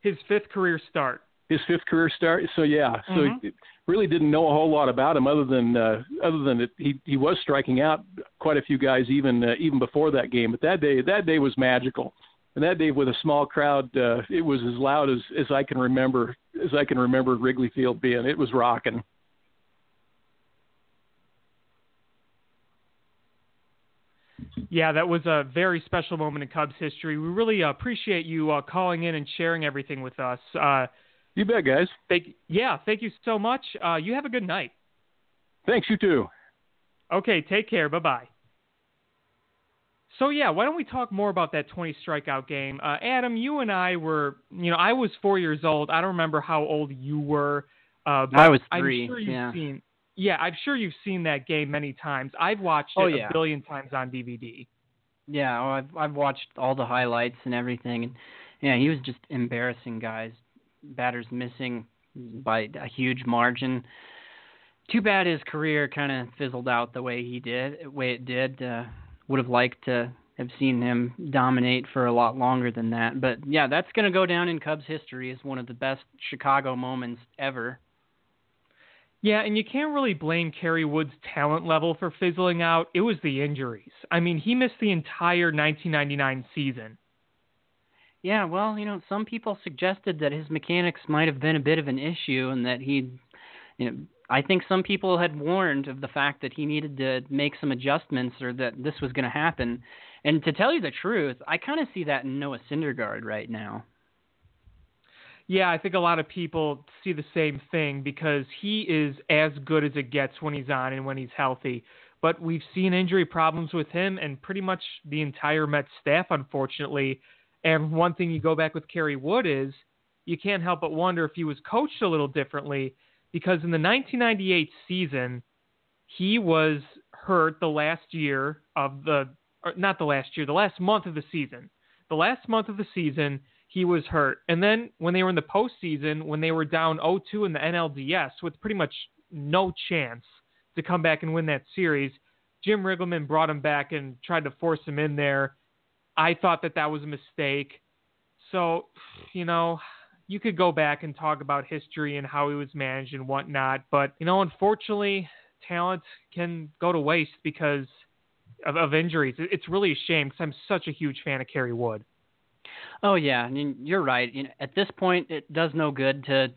His fifth career start. His fifth career start. So yeah, so Mhm. he really didn't know a whole lot about him other than uh, other than it, he he was striking out quite a few guys even uh, even before that game. But that day that day was magical. And that day with a small crowd, uh, it was as loud as as I can remember as I can remember Wrigley Field being. It was rocking. Yeah, that was a very special moment in Cubs history. We really appreciate you uh, calling in and sharing everything with us. Uh, You bet, guys. thank, yeah, thank you so much. Uh, you have a good night. Thanks. You too. Okay, take care. Bye bye. So yeah, why don't we talk more about that 20 strikeout game? Uh, Adam, you and I were, you know, I was four years old. I don't remember how old you were. Uh, but I was I'm three, sure you've yeah. seen. Yeah, I'm sure you've seen that game many times. I've watched it Oh, a billion times on DVD. Yeah, oh, I've I've watched all the highlights and everything, and yeah, he was just embarrassing guys. Batters missing by a huge margin. Too bad his career kind of fizzled out the way he did, way it did. Uh, would have liked to have seen him dominate for a lot longer than that. But yeah, that's going to go down in Cubs history as one of the best Chicago moments ever. Yeah, and you can't really blame Kerry Wood's talent level for fizzling out. It was the injuries. I mean, he missed the entire 1999 season. Yeah, well, you know, some people suggested that his mechanics might have been a bit of an issue and that he you know, I think some people had warned of the fact that he needed to make some adjustments or that this was going to happen. And to tell you the truth, I kind of see that in Noah Syndergaard right now. Yeah, I think a lot of people see the same thing because he is as good as it gets when he's on and when he's healthy. But we've seen injury problems with him and pretty much the entire Mets staff, unfortunately. And one thing you go back with Kerry Wood is you can't help but wonder if he was coached a little differently because in the 1998 season, he was hurt the last year of the, not the last year, the last month of the season. The last month of the season, he was hurt. And then when they were in the postseason, when they were down 0-2 in the NLDS with pretty much no chance to come back and win that series, Jim Riggleman brought him back and tried to force him in there. I thought that that was a mistake. So, you know, you could go back and talk about history and how he was managed and whatnot, but you know, unfortunately, talent can go to waste because of, of injuries. It's really a shame because I'm such a huge fan of Kerry Wood. Oh yeah, I mean you're right. You know, at this point, it does no good to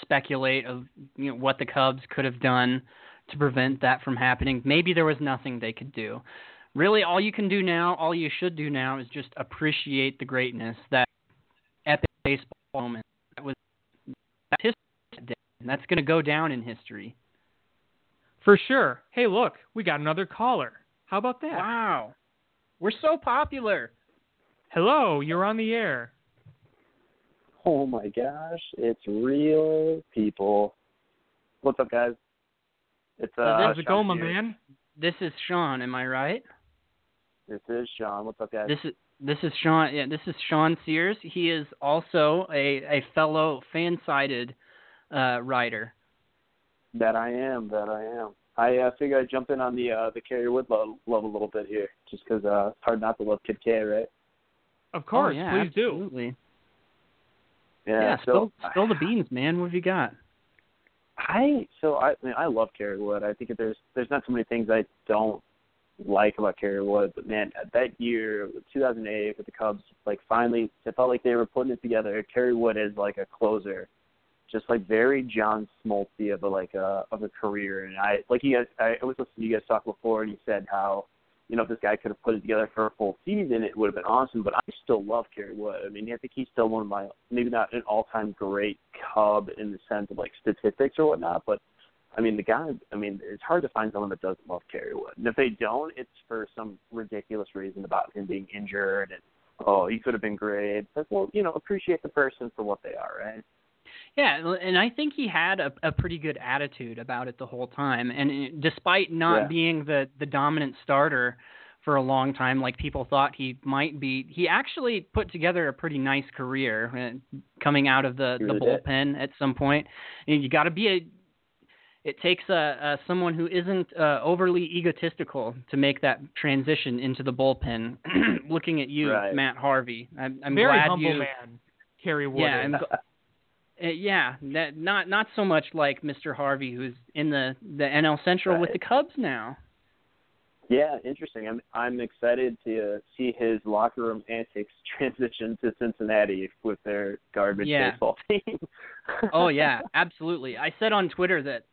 speculate of you know what the Cubs could have done to prevent that from happening. Maybe there was nothing they could do. Really, all you can do now, all you should do now, is just appreciate the greatness that epic baseball moment that was that history. and That's going to go down in history. For sure. Hey, look, we got another caller. How about that? Wow, we're so popular. Hello, you're on the air. Oh my gosh, it's real people. What's up, guys? It's uh, how's it Sean going, my man? This is Sean. Am I right? This is Sean. What's up, guys? This is this is Sean. Yeah, this is Sean Sears. He is also a a fellow FanSided uh, writer. That I am. That I am. I uh, figure I'd jump in on the uh, the Kerry Wood love, love a little bit here, just 'cause uh, it's hard not to love Kid K, right? Of course, oh, yeah, please do. absolutely. Yeah. Yeah, so spill spill the beans, man. What have you got? I so I, I mean I love Kerry Wood. I think that there's there's not so many things I don't like about Kerry Wood, but man, that year, 2008 with the Cubs, like finally, it felt like they were putting it together. Kerry Wood is like a closer, just like very John Smoltzy of a like a of a career. And I like you guys, I was listening to you guys talk before, and you said how you know if this guy could have put it together for a full season, it would have been awesome. But I still love Kerry Wood. I mean, I think he's still one of my maybe not an all-time great Cub in the sense of like statistics or whatnot, but I mean, the guy. I mean, it's hard to find someone that doesn't love Kerry Wood. And if they don't, it's for some ridiculous reason about him being injured and oh, he could have been great. But well, you know, appreciate the person for what they are, right? Yeah, and I think he had a, a pretty good attitude about it the whole time. And despite not Yeah. being the the dominant starter for a long time, like people thought he might be, he actually put together a pretty nice career uh, coming out of the He the really did. bullpen at some point. And you got to be a. It takes a, a someone who isn't uh, overly egotistical to make that transition into the bullpen. Looking at you, Right. Matt Harvey, I'm, I'm Very glad humble you. man, Kerry Wood. Yeah, is. I'm, uh, yeah, that not not so much like Mr. Harvey, who's in the the NL Central with the Cubs now. Yeah, interesting. I'm I'm excited to uh, see his locker room antics transition to Cincinnati with their garbage Yeah. baseball team. Oh yeah, absolutely. I said on Twitter that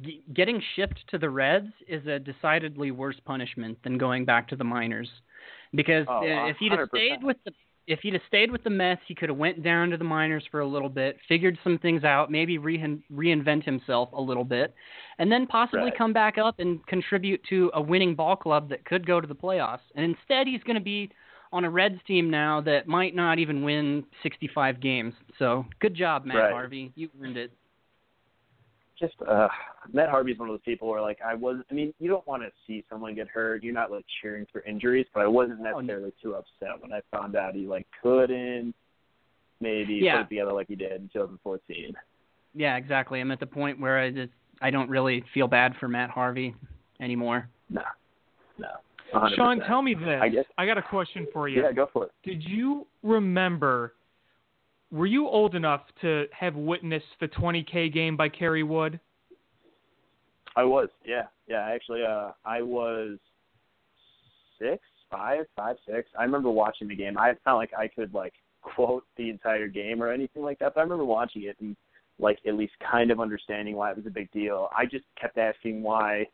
g- getting shipped to the Reds is a decidedly worse punishment than going back to the minors, because Oh, uh, if he'd have stayed with the if he'd have stayed with the Mets, he could have went down to the minors for a little bit, figured some things out, maybe rein reinvent himself a little bit, and then possibly Right. come back up and contribute to a winning ball club that could go to the playoffs. And instead, he's going to be on a Reds team now that might not even win 65 games. So, good job, Matt Right. Harvey. You earned it. Just uh Matt Harvey's one of those people where like I was I mean, you don't want to see someone get hurt. You're not like cheering for injuries, but I wasn't Oh, no. necessarily too upset when I found out he like couldn't maybe Yeah. put it together like he did in 2014. Yeah, exactly. I'm at the point where I just I don't really feel bad for Matt Harvey anymore. No. No. 100%. Sean, tell me this. I guess- got a question for you. Yeah, go for it. Did you remember? Were you old enough to have witnessed the 20K game by Kerry Wood? I was, yeah, yeah. Actually, uh, I was six, five, five, six. I remember watching the game. I it's not like I could like quote the entire game or anything like that, but I remember watching it and like at least kind of understanding why it was a big deal. I just kept asking why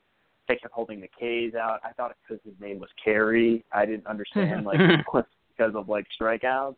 they kept holding the K's out. I thought it because his name was Kerry. I didn't understand like because of like strikeouts.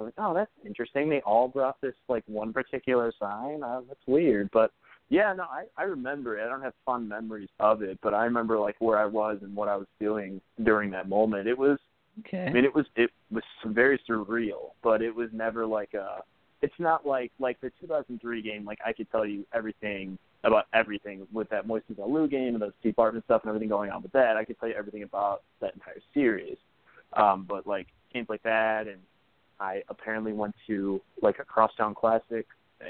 I was like, oh, that's interesting. They all brought this like one particular sign. Uh, that's weird, but yeah, no, I I remember it. I don't have fond memories of it, but I remember like where I was and what I was feeling during that moment. It was, Okay. I mean, it was it was very surreal, but it was never like a. It's not like like the 2003 game. Like I could tell you everything about everything with that Moises Alou game and the Steve Bartman stuff and everything going on with that. I could tell you everything about that entire series. Um, but like games like that and I apparently went to like a crosstown classic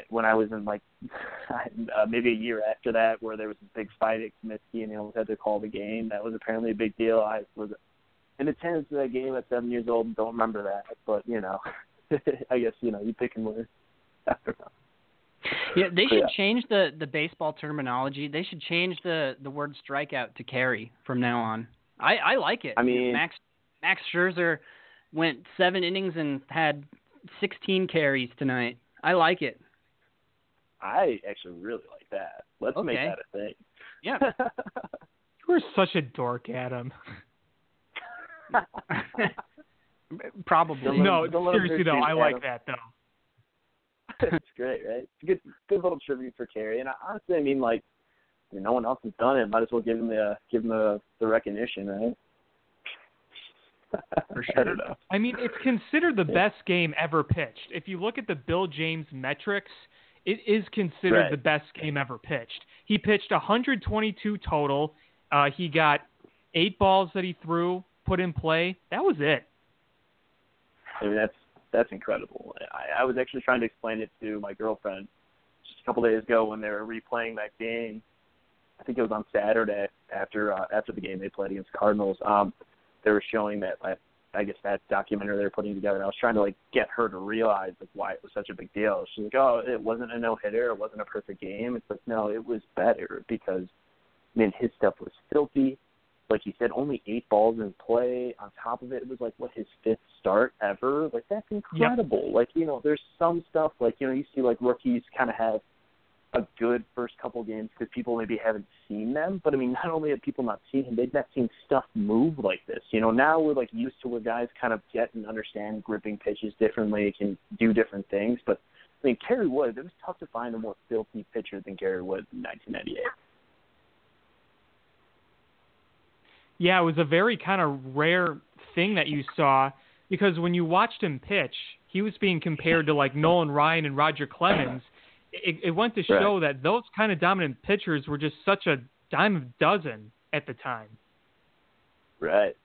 when I was in like uh, maybe a year after that, where there was a big fight at Comiskey and they almost had to call the game. That was apparently a big deal. I was in attendance to that game at seven years old and don't remember that, but you know, I guess you know you pick and win. I don't know. Yeah, they should Yeah. change the the baseball terminology. They should change the the word strikeout to carry from now on. I I like it. I mean- Max Max Scherzer went seven innings and had 16 carries tonight. I like it. I actually really like that. Let's make that a thing. Yeah. You are such a dork, Adam. Probably. Don't no, him- don't let him seriously though, you, I like Adam. that though. it's great, right? It's a good, good little tribute for Kerry. And I, honestly, I mean, like, I mean, no one else has done it. Might as well give him the give him the, the recognition, right? For I sure. know. I mean, it's considered the best game ever pitched. If you look at the Bill James metrics, it is considered Right. the best game ever pitched. He pitched 122 total. Uh, he got eight balls that he threw, put in play. That was it. I mean, that's that's incredible. I, I was actually trying to explain it to my girlfriend just a couple days ago when they were replaying that game. I think it was on Saturday after uh, after the game they played against Cardinals. Um, they were showing that I, I guess that documentary they were putting together. And I was trying to like get her to realize like why it was such a big deal. She's like, "Oh, it wasn't a no hitter. It wasn't a perfect game." It's like, no, it was better because I mean his stuff was filthy. Like you said, only eight balls in play. On top of it, it was like what his fifth start ever. Like that's incredible. Like you know, there's some stuff like you know you see like rookies kind of have a good first couple games because people maybe haven't seen them. But I mean, not only have people not seen him, they've not seen stuff move like this. You know, now we're like used to where guys kind of get and understand gripping pitches differently, can do different things. But I mean, Kerry Wood, it was tough to find a more filthy pitcher than Kerry Wood in 1998. Yeah, it was a very kind of rare thing that you saw because when you watched him pitch, he was being compared to like Nolan Ryan and Roger Clemens. It, it went to Right. show that those kind of dominant pitchers were just such a dime a dozen at the time. Right.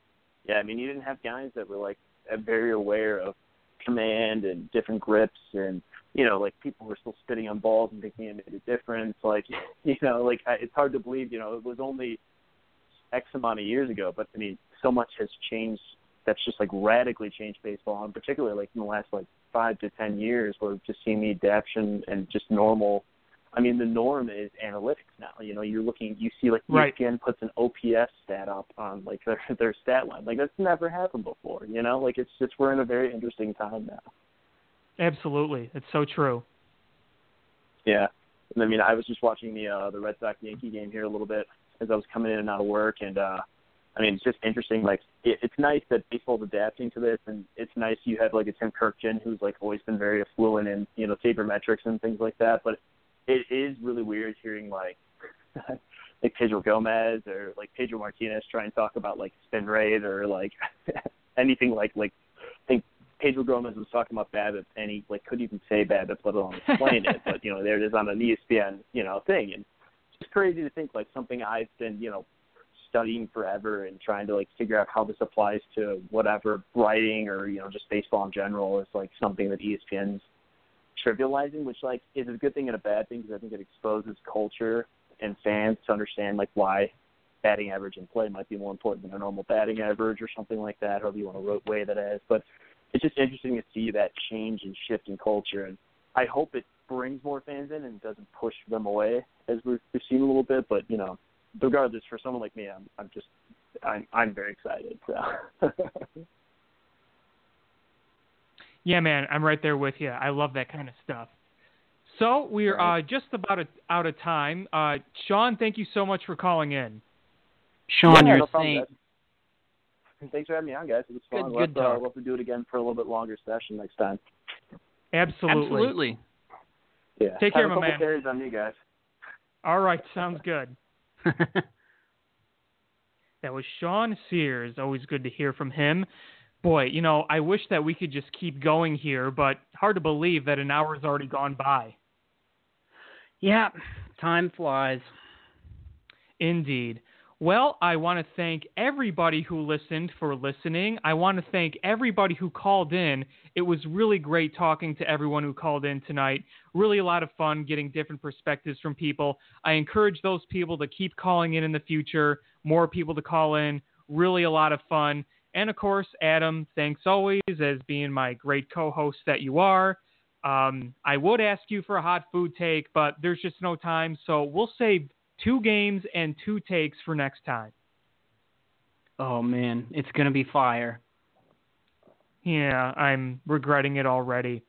Yeah, I mean, you didn't have guys that were like uh, very aware of command and different grips, and you know, like people were still spitting on balls and thinking it made a difference. Like, you know, like I, it's hard to believe. You know, it was only X amount of years ago, but I mean, so much has changed. That's just like radically changed baseball, and particularly like in the last like five to ten years, where we've just seen the adaptation and just normal I mean, the norm is analytics now. You know, you're looking, you see like Right. ESPN puts an OPS stat up on like their their stat line. Like that's never happened before. You know, like it's just we're in a very interesting time now. Absolutely, it's so true. Yeah. And I mean, I was just watching the uh, the Red Sox Yankee game here a little bit as I was coming in and out of work, and uh, I mean, it's just interesting. Like, it, it's nice that baseball's adapting to this, and it's nice you have like a Tim Kurkjian who's like always been very affluent in you know sabermetrics and things like that. But it is really weird hearing like like Pedro Gomez or like Pedro Martinez try and talk about like spin rate or like anything like like I think Pedro Gomez was talking about BABIP and he like couldn't even say BABIP, let alone explain it. But you know, there it is on an ESPN you know thing, and it's just crazy to think like something I've been you know studying forever and trying to like figure out how this applies to whatever writing or you know just baseball in general is like something that ESPN's trivializing, which like is a good thing and a bad thing because I think it exposes culture and fans to understand like why batting average in play might be more important than a normal batting average or something like that, however you want to weigh that as. But it's just interesting to see that change and shift in culture, and I hope it brings more fans in and doesn't push them away as we've seen a little bit. But you know, regardless, for someone like me, I'm I'm just I'm I'm very excited. So. Yeah, man, I'm right there with you. I love that kind of stuff. So we're uh, just about a, out of time. Uh, Sean, thank you so much for calling in. Sean, Yeah, you're no a saint. Thanks for having me on, guys. It was Good- fun. good we'll, have to, we'll have to do it again for a little bit longer session next time. Absolutely. Absolutely. Yeah. Take Have care, a my couple man. carries on you guys. All right, sounds good. That was Sean Sears. Always good to hear from him. Boy, you know, I wish that we could just keep going here, but hard to believe that an hour's already gone by. yeah, time flies. Indeed. Well, I want to thank everybody who listened for listening. I want to thank everybody who called in. It was really great talking to everyone who called in tonight. Really a lot of fun getting different perspectives from people. I encourage those people to keep calling in in the future, more people to call in. Really a lot of fun. And of course, Adam, thanks always as being my great co host that you are. Um, I would ask you for a hot food take, but there's just no time. So we'll save two games and two takes for next time. Oh man, it's gonna be fire. Yeah, I'm regretting it already.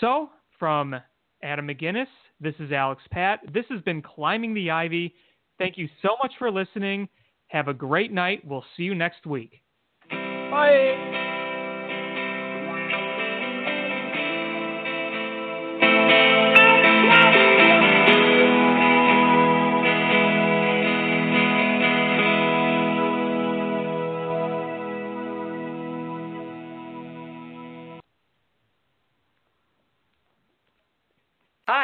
So, from Adam McGinnis, this is Alex Pat. This has been Climbing the Ivy. Thank you so much for listening. Have a great night. We'll see you next week. Bye.